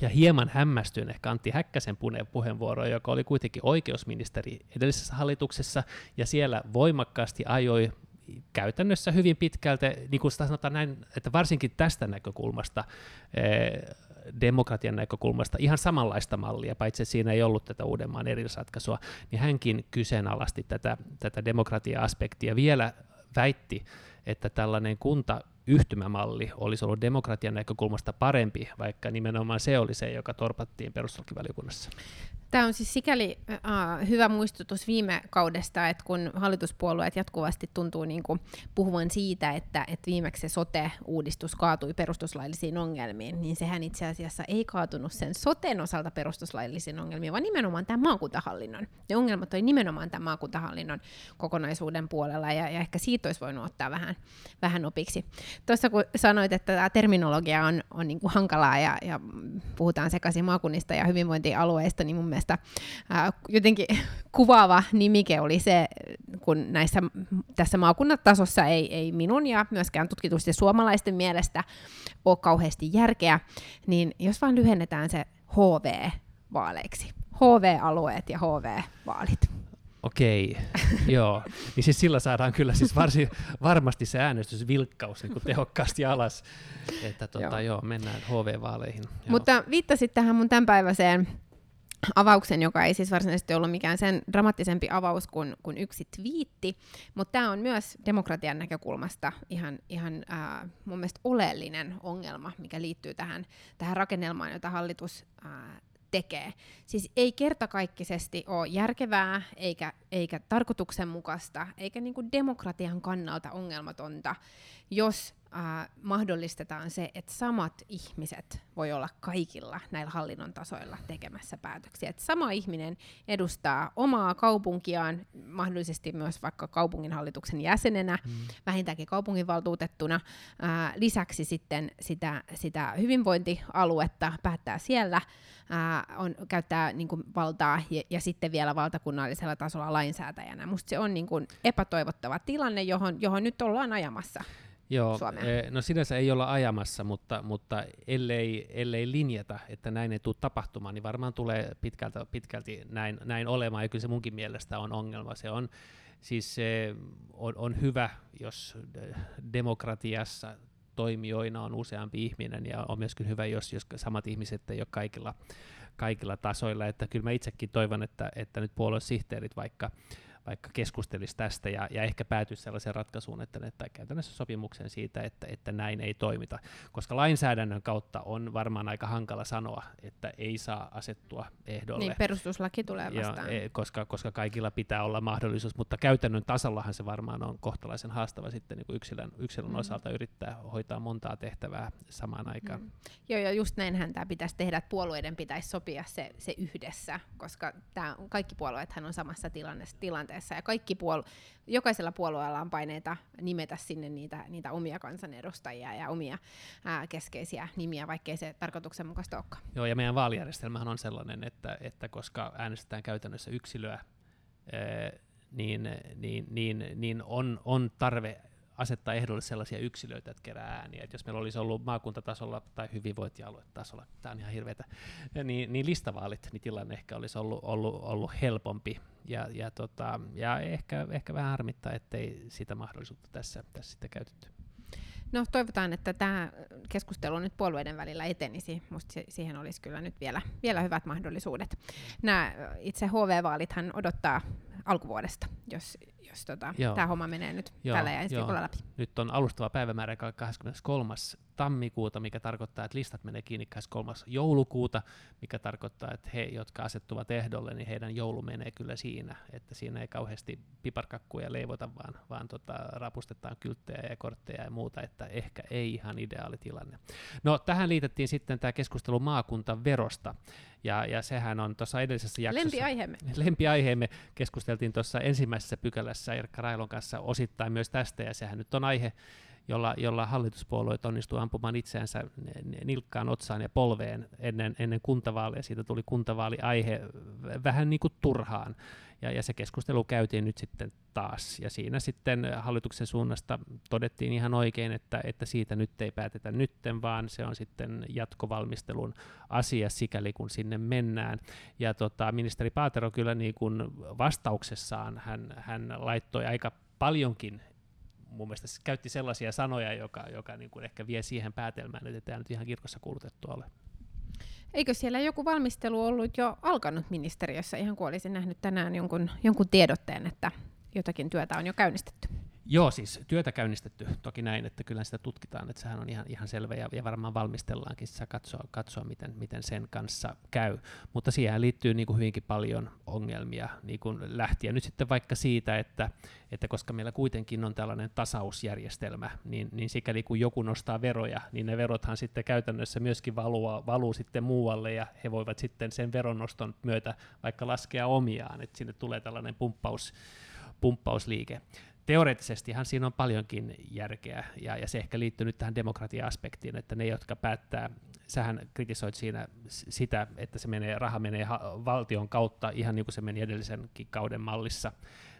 Ja hieman hämmästyin ehkä Antti Häkkäsen puheenvuoroon, joka oli kuitenkin oikeusministeri edellisessä hallituksessa, ja siellä voimakkaasti ajoi käytännössä hyvin pitkälti, niin kuin sanotaan näin, että varsinkin tästä näkökulmasta, eh, demokratian näkökulmasta ihan samanlaista mallia, paitsi siinä ei ollut tätä Uudenmaan erillisratkaisua, niin hänkin kyseenalaisti tätä, tätä demokratia-aspektia vielä väitti, että tällainen kunta yhtymämalli olisi ollut demokratian näkökulmasta parempi, vaikka nimenomaan se oli se, joka torpattiin perustuslakivaliokunnassa. Tämä on siis sikäli äh, hyvä muistutus viime kaudesta, että kun hallituspuolueet jatkuvasti tuntuu niin kuin puhuvan siitä, että, että viimeksi se sote-uudistus kaatui perustuslaillisiin ongelmiin, niin sehän itse asiassa ei kaatunut sen soten osalta perustuslaillisiin ongelmiin, vaan nimenomaan tämän maakuntahallinnon. Ne ongelmat oli nimenomaan tämän maakuntahallinnon kokonaisuuden puolella, ja, ja ehkä siitä olisi voinut ottaa vähän, vähän opiksi. Tuossa kun sanoit, että tämä terminologia on, on niin kuin hankalaa ja, ja puhutaan sekaisin maakunnista ja hyvinvointialueista, niin mun mielestä ää, jotenkin kuvaava nimike oli se, kun näissä, tässä maakunnatasossa ei, ei minun ja myöskään tutkitusti suomalaisten mielestä ole kauheasti järkeä, niin jos vain lyhennetään se HV-vaaleiksi, HV-alueet ja HV-vaalit. Okei, joo. Niin siis sillä saadaan kyllä siis varsin, varmasti se äänestysvilkkaus niin kuin tehokkaasti alas. Että tota, joo. joo. mennään HV-vaaleihin. Joo. Mutta viittasit tähän mun tämänpäiväiseen avauksen, joka ei siis varsinaisesti ollut mikään sen dramaattisempi avaus kuin, kuin yksi twiitti, mutta tämä on myös demokratian näkökulmasta ihan, ihan äh, mun mielestä oleellinen ongelma, mikä liittyy tähän, tähän rakennelmaan, jota hallitus äh, tekee. Siis ei kertakaikkisesti ole järkevää eikä, eikä tarkoituksenmukaista eikä niin kuin demokratian kannalta ongelmatonta, jos äh, mahdollistetaan se, että samat ihmiset voi olla kaikilla näillä hallinnon tasoilla tekemässä päätöksiä. Että sama ihminen edustaa omaa kaupunkiaan, mahdollisesti myös vaikka kaupunginhallituksen jäsenenä, mm. vähintäänkin kaupunginvaltuutettuna. Äh, lisäksi sitten sitä, sitä hyvinvointialuetta päättää siellä, äh, on, käyttää niin kuin, valtaa ja, ja sitten vielä valtakunnallisella tasolla lainsäätäjänä. Musta se on niin kuin, epätoivottava tilanne, johon, johon nyt ollaan ajamassa. Joo, Suomeen? no sinänsä ei olla ajamassa, mutta, mutta ellei, ellei linjata, että näin ei tule tapahtumaan, niin varmaan tulee pitkälti, pitkälti näin, näin olemaan, ja kyllä se munkin mielestä on ongelma. Se on, siis se on, on hyvä, jos demokratiassa toimijoina on useampi ihminen, ja on myöskin hyvä, jos, jos samat ihmiset ei ole kaikilla, kaikilla tasoilla, että kyllä mä itsekin toivon, että, että nyt puoluesihteerit vaikka vaikka keskustelisi tästä ja, ja ehkä päätyisi sellaiseen ratkaisuun, että, että käytännössä sopimuksen siitä, että, että näin ei toimita. Koska lainsäädännön kautta on varmaan aika hankala sanoa, että ei saa asettua ehdolle. Niin, perustuslaki tulee vastaan. Ja, e, koska, koska kaikilla pitää olla mahdollisuus, mutta käytännön tasollahan se varmaan on kohtalaisen haastava sitten niin kuin yksilön, yksilön mm. osalta yrittää hoitaa montaa tehtävää samaan aikaan. Mm. Joo, ja just näinhän tämä pitäisi tehdä, että puolueiden pitäisi sopia se, se yhdessä, koska tämä, kaikki puolueethan on samassa tilanteessa tilanteessa, ja kaikki puol- jokaisella puolueella on paineita nimetä sinne niitä, niitä omia kansanedustajia ja omia ää, keskeisiä nimiä, vaikkei se tarkoituksenmukaista olekaan. Joo, ja meidän vaalijärjestelmähän on sellainen, että, että koska äänestetään käytännössä yksilöä, ää, niin, niin, niin, niin on, on tarve asettaa ehdolle sellaisia yksilöitä, että kerää ääniä. Et jos meillä olisi ollut maakuntatasolla tai hyvinvointialuetasolla, tämä on ihan hirveätä, niin, niin listavaalit, niin tilanne ehkä olisi ollut, ollut, ollut helpompi. Ja, ja, tota, ja ehkä, ehkä vähän harmittaa, ettei sitä mahdollisuutta tässä, tässä sitten käytetty. No toivotaan, että tämä keskustelu nyt puolueiden välillä etenisi. Minusta siihen olisi kyllä nyt vielä, vielä hyvät mahdollisuudet. Nämä itse HV-vaalithan odottaa alkuvuodesta, jos, jos tota, tämä homma menee nyt joo, tällä ja ensi läpi. Nyt on alustava päivämäärä 23 tammikuuta, mikä tarkoittaa, että listat menee kiinni 23. joulukuuta, mikä tarkoittaa, että he, jotka asettuvat ehdolle, niin heidän joulu menee kyllä siinä, että siinä ei kauheasti piparkakkuja leivota, vaan, vaan tota, rapustetaan kylttejä ja kortteja ja muuta, että ehkä ei ihan ideaali tilanne. No tähän liitettiin sitten tämä keskustelu maakuntaverosta, ja, ja sehän on tuossa edellisessä jaksossa... Lempiaiheemme. Lempiaiheemme keskusteltiin tuossa ensimmäisessä pykälässä Erkka Railon kanssa osittain myös tästä, ja sehän nyt on aihe, jolla, jolla hallituspuolueet onnistuu ampumaan itseänsä nilkkaan, otsaan ja polveen ennen, ennen kuntavaaleja. Siitä tuli kuntavaaliaihe vähän niin kuin turhaan. Ja, ja se keskustelu käytiin nyt sitten taas. Ja siinä sitten hallituksen suunnasta todettiin ihan oikein, että, että siitä nyt ei päätetä nytten, vaan se on sitten jatkovalmistelun asia sikäli kun sinne mennään. Ja tota, ministeri Paatero kyllä niin kuin vastauksessaan hän, hän laittoi aika paljonkin mun mielestä käytti sellaisia sanoja, joka, joka niin kuin ehkä vie siihen päätelmään, että tämä nyt ihan kirkossa kuulutettu ole. Eikö siellä joku valmistelu ollut jo alkanut ministeriössä, ihan kuin olisin nähnyt tänään jonkun, jonkun tiedotteen, että jotakin työtä on jo käynnistetty? Joo, siis työtä käynnistetty toki näin, että kyllä sitä tutkitaan, että sehän on ihan, ihan selvä ja, ja varmaan valmistellaankin sitä katsoa, katsoa miten, miten sen kanssa käy. Mutta siihen liittyy niin kuin hyvinkin paljon ongelmia niin kuin lähtien nyt sitten vaikka siitä, että, että koska meillä kuitenkin on tällainen tasausjärjestelmä, niin, niin sikäli kun joku nostaa veroja, niin ne verothan sitten käytännössä myöskin valuu, valuu sitten muualle ja he voivat sitten sen veronnoston myötä vaikka laskea omiaan, että sinne tulee tällainen pumppaus, pumppausliike. Teoreettisestihan siinä on paljonkin järkeä, ja, ja se ehkä liittyy nyt tähän demokratia-aspektiin, että ne, jotka päättää, sähän kritisoit siinä sitä, että se menee, raha menee valtion kautta, ihan niin kuin se meni edellisenkin kauden mallissa,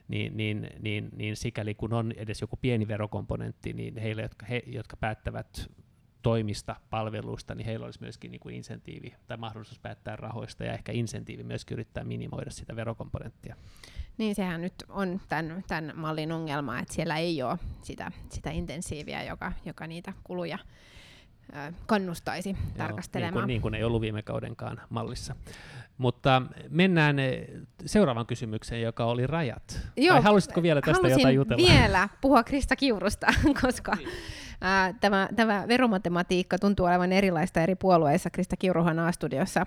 niin, niin, niin, niin sikäli kun on edes joku pieni verokomponentti, niin heille, jotka, he, jotka päättävät toimista, palveluista, niin heillä olisi myöskin niin kuin insentiivi tai mahdollisuus päättää rahoista ja ehkä insentiivi myöskin yrittää minimoida sitä verokomponenttia. Niin sehän nyt on tämän, tämän mallin ongelma, että siellä ei ole sitä, sitä intensiiviä, joka, joka niitä kuluja kannustaisi Joo, tarkastelemaan. Niin kuin, niin kuin ei ollut viime kaudenkaan mallissa. Mutta mennään seuraavaan kysymykseen, joka oli rajat. Joo, Vai halusitko vielä tästä jotain jutella? vielä puhua Krista Kiurusta, koska niin. Ää, tämä, tämä veromatematiikka tuntuu olevan erilaista eri puolueissa. Krista Kiuruhan A-studiossa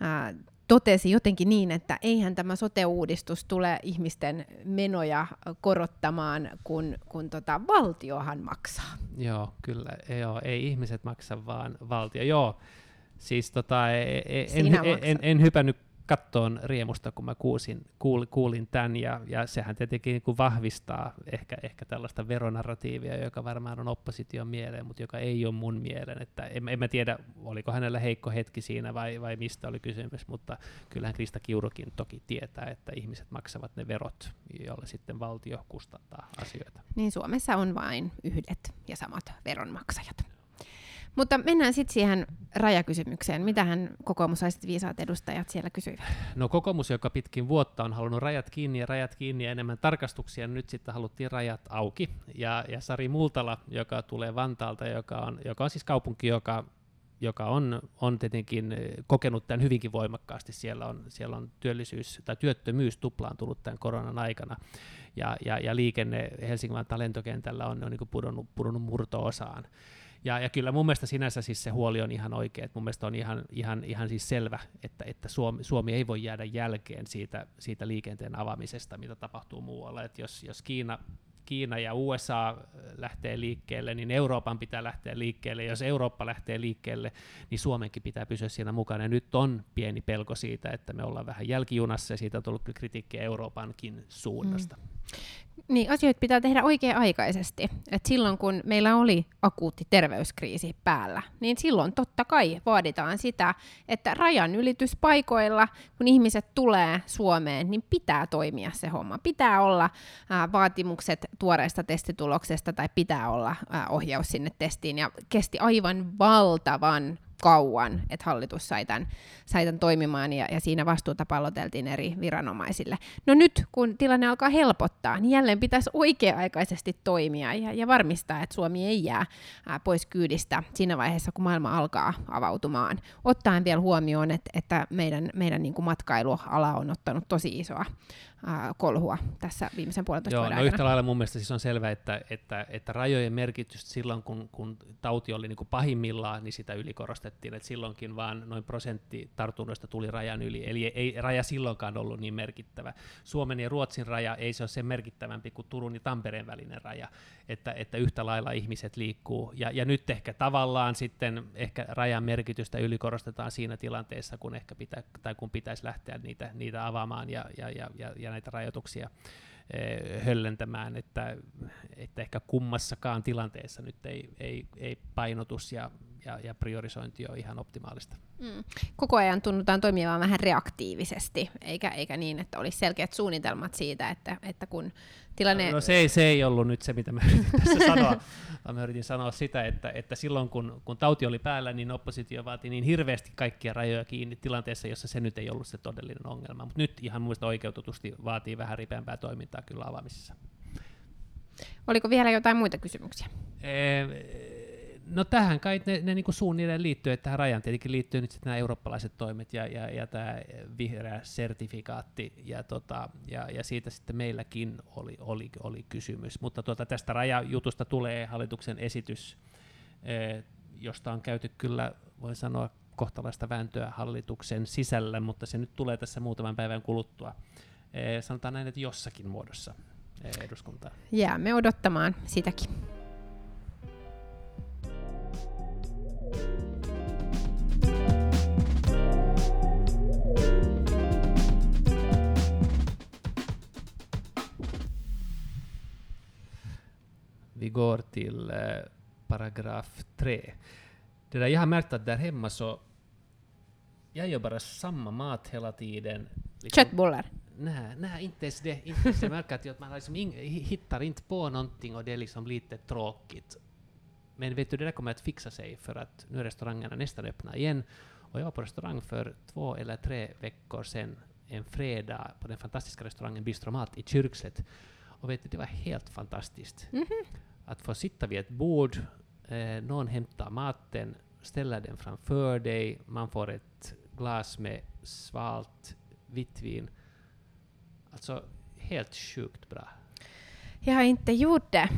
ää, totesi jotenkin niin, että eihän tämä sote-uudistus tule ihmisten menoja korottamaan, kun, kun tota, valtiohan maksaa. Joo, kyllä. Joo, ei ihmiset maksa, vaan valtio. Joo, siis tota, e, e, en, en, en, en, en hypännyt kattoon riemusta, kun mä kuulin, kuulin, kuulin tämän, ja, ja sehän tietenkin niin kuin vahvistaa ehkä, ehkä tällaista veronarratiivia, joka varmaan on opposition mieleen, mutta joka ei ole mun mieleen, että en, en mä tiedä, oliko hänellä heikko hetki siinä vai, vai mistä oli kysymys, mutta kyllähän Krista Kiurukin toki tietää, että ihmiset maksavat ne verot, jolle sitten valtio kustantaa asioita. Niin Suomessa on vain yhdet ja samat veronmaksajat. Mutta mennään sitten siihen rajakysymykseen. Mitähän kokoomuslaiset viisaat edustajat siellä kysyivät? No kokoomus, joka pitkin vuotta on halunnut rajat kiinni ja rajat kiinni ja enemmän tarkastuksia, nyt sitten haluttiin rajat auki. Ja, ja Sari Multala, joka tulee Vantaalta, joka on, joka on siis kaupunki, joka joka on, on tietenkin kokenut tämän hyvinkin voimakkaasti. Siellä on, siellä on työllisyys tai työttömyys tuplaantunut tämän koronan aikana, ja, ja, ja liikenne Helsingin-Vantaan lentokentällä on, on niin pudonnut, pudonnut murto-osaan. Ja, ja kyllä mun mielestä sinänsä siis se huoli on ihan oikea, että mun mielestä on ihan, ihan, ihan siis selvä, että, että Suomi, Suomi ei voi jäädä jälkeen siitä, siitä liikenteen avaamisesta, mitä tapahtuu muualla. Että jos, jos Kiina Kiina ja USA lähtee liikkeelle, niin Euroopan pitää lähteä liikkeelle. Jos Eurooppa lähtee liikkeelle, niin Suomenkin pitää pysyä siinä mukana. Ja nyt on pieni pelko siitä, että me ollaan vähän jälkijunassa ja siitä on tullut kritiikkiä Euroopankin suunnasta. Mm. Niin, asioita pitää tehdä oikea-aikaisesti. Et silloin kun meillä oli akuutti terveyskriisi päällä, niin silloin totta kai vaaditaan sitä, että rajan ylityspaikoilla, kun ihmiset tulee Suomeen, niin pitää toimia se homma. Pitää olla vaatimukset tuoreesta testituloksesta tai pitää olla ohjaus sinne testiin. Ja kesti aivan valtavan kauan, että hallitus sai tämän, sai tämän toimimaan ja, ja siinä vastuuta palloteltiin eri viranomaisille. No nyt, kun tilanne alkaa helpottaa, niin jälleen pitäisi oikea-aikaisesti toimia ja, ja varmistaa, että Suomi ei jää ää, pois kyydistä siinä vaiheessa, kun maailma alkaa avautumaan. Ottaen vielä huomioon, että, että meidän, meidän niin kuin matkailuala on ottanut tosi isoa ää, kolhua tässä viimeisen puolentoista Joo, vuoden no aikana. yhtä lailla mun mielestä siis on selvää, että, että, että rajojen merkitystä silloin, kun, kun tauti oli niin kuin pahimmillaan, niin sitä ylikorostettiin, että silloinkin vaan noin prosentti tartunnoista tuli rajan yli, eli ei raja silloinkaan ollut niin merkittävä. Suomen ja Ruotsin raja ei se ole sen merkittävämpi kuin Turun ja Tampereen välinen raja, että, että yhtä lailla ihmiset liikkuu, ja, ja nyt ehkä tavallaan sitten ehkä rajan merkitystä ylikorostetaan siinä tilanteessa, kun ehkä pitää, tai kun pitäisi lähteä niitä, niitä avaamaan ja, ja, ja, ja, näitä rajoituksia eh, höllentämään, että, että ehkä kummassakaan tilanteessa nyt ei, ei, ei painotus ja, ja, ja priorisointi ole ihan optimaalista. Mm. Koko ajan tunnutaan toimimaan vähän reaktiivisesti, eikä, eikä niin, että olisi selkeät suunnitelmat siitä, että, että kun tilanne... No se ei, se ei ollut nyt se, mitä mä yritin tässä sanoa, vaan mä yritin sanoa sitä, että, että silloin kun, kun tauti oli päällä, niin oppositio vaati niin hirveästi kaikkia rajoja kiinni tilanteessa, jossa se nyt ei ollut se todellinen ongelma. Mutta nyt ihan muista oikeutetusti vaatii vähän ripeämpää toimintaa kyllä avaamisessa. Oliko vielä jotain muita kysymyksiä? Eh, No tähän kai ne, ne niinku suunnilleen liittyy, että tähän rajan tietenkin liittyy nyt sitten nämä eurooppalaiset toimet ja, ja, ja tämä vihreä sertifikaatti ja, tota, ja, ja siitä sitten meilläkin oli, oli, oli kysymys. Mutta tuota, tästä rajajutusta tulee hallituksen esitys, eh, josta on käyty kyllä, voin sanoa, kohtalaista vääntöä hallituksen sisällä, mutta se nyt tulee tässä muutaman päivän kuluttua. Eh, sanotaan näin, että jossakin muodossa eh, eduskuntaan. Jäämme odottamaan sitäkin. Vi går till eh, paragraf 3. Det där, jag har märkt att där hemma så jag gör bara samma mat hela tiden. Liksom- Köttbullar. Nej, nej, inte ens det. Inte ens. Jag märker att jag- man liksom ing, hittar inte på någonting och det är liksom lite tråkigt. Men vet du, det där kommer att fixa sig för att nu är restaurangerna nästan öppna igen. Och jag var på restaurang för två eller tre veckor sedan, en fredag, på den fantastiska restaurangen Bistromat i Kyrkslätt. Och vet du, det var helt fantastiskt. Att få sitta vid ett bord, eh, någon hämtar maten, ställer den framför dig, man får ett glas med svalt vitt vin. Alltså, helt sjukt bra. Jag har inte gjort det.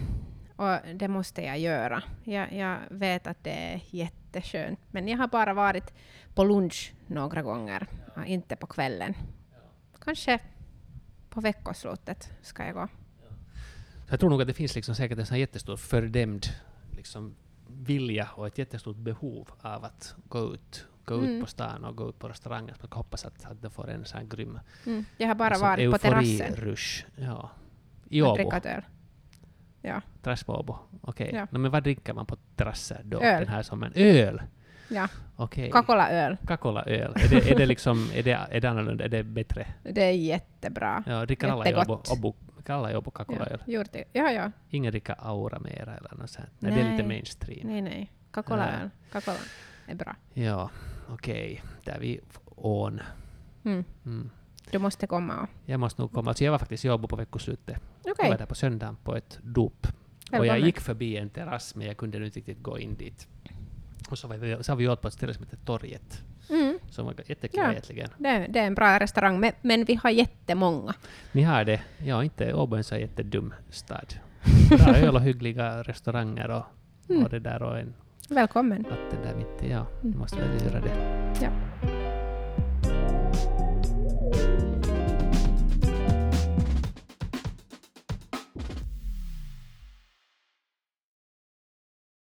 Och det måste jag göra. Jag, jag vet att det är jätteskönt. Men jag har bara varit på lunch några gånger. och Inte på kvällen. Kanske på veckoslutet ska jag gå. Jag tror nog att det finns liksom säkert en sån jättestor fördämd liksom, vilja och ett jättestort behov av att gå ut, gå ut Mm. på stan och gå ut på restauranger. Man hoppas att, att det får en sån här grym Mm. Jag har bara liksom, varit på terrassen euforirush. Ja. I Åbo. Ja. Terrass på Åbo. Okej. Ja. No, men vad dricker man på terrasser då? Öl. Den här sommaren? Öl! ja. Okej. Kakola-öl. Kakola-öl. Är det, är det liksom, är det, är det annorlunda? Är det bättre? Det är jättebra. Ja, dricker alla i Åbo. Åbo, alla i Åbo Ja, gjort det. ja, ja. Ingen dricker Aura mera eller något sånt? Nej, det är lite mainstream. Nej, nej. Kakola-öl. Kakola är bra. Ja, okej. Där är vi on. Mm. Mm. Du måste komma och... Jag måste nog komma. Alltså jag var faktiskt i Åbo på veckoslutet. Okej. Jag var där på söndagen på ett dop. Och jag gick förbi en terrass men jag kunde inte riktigt gå in dit. Och så, var vi, så har vi åt på ett ställe som heter Torget. Som var jättekul Ja. egentligen. Det, det är en bra restaurang, men, men vi har jättemånga. Ni har det. Ja, inte Åbo är en jättedum stad. Bra öl och hyggliga restauranger och, Mm. och det där och en Välkommen. vatten där mitt i. Ja, Mm. måste väl göra det. Ja.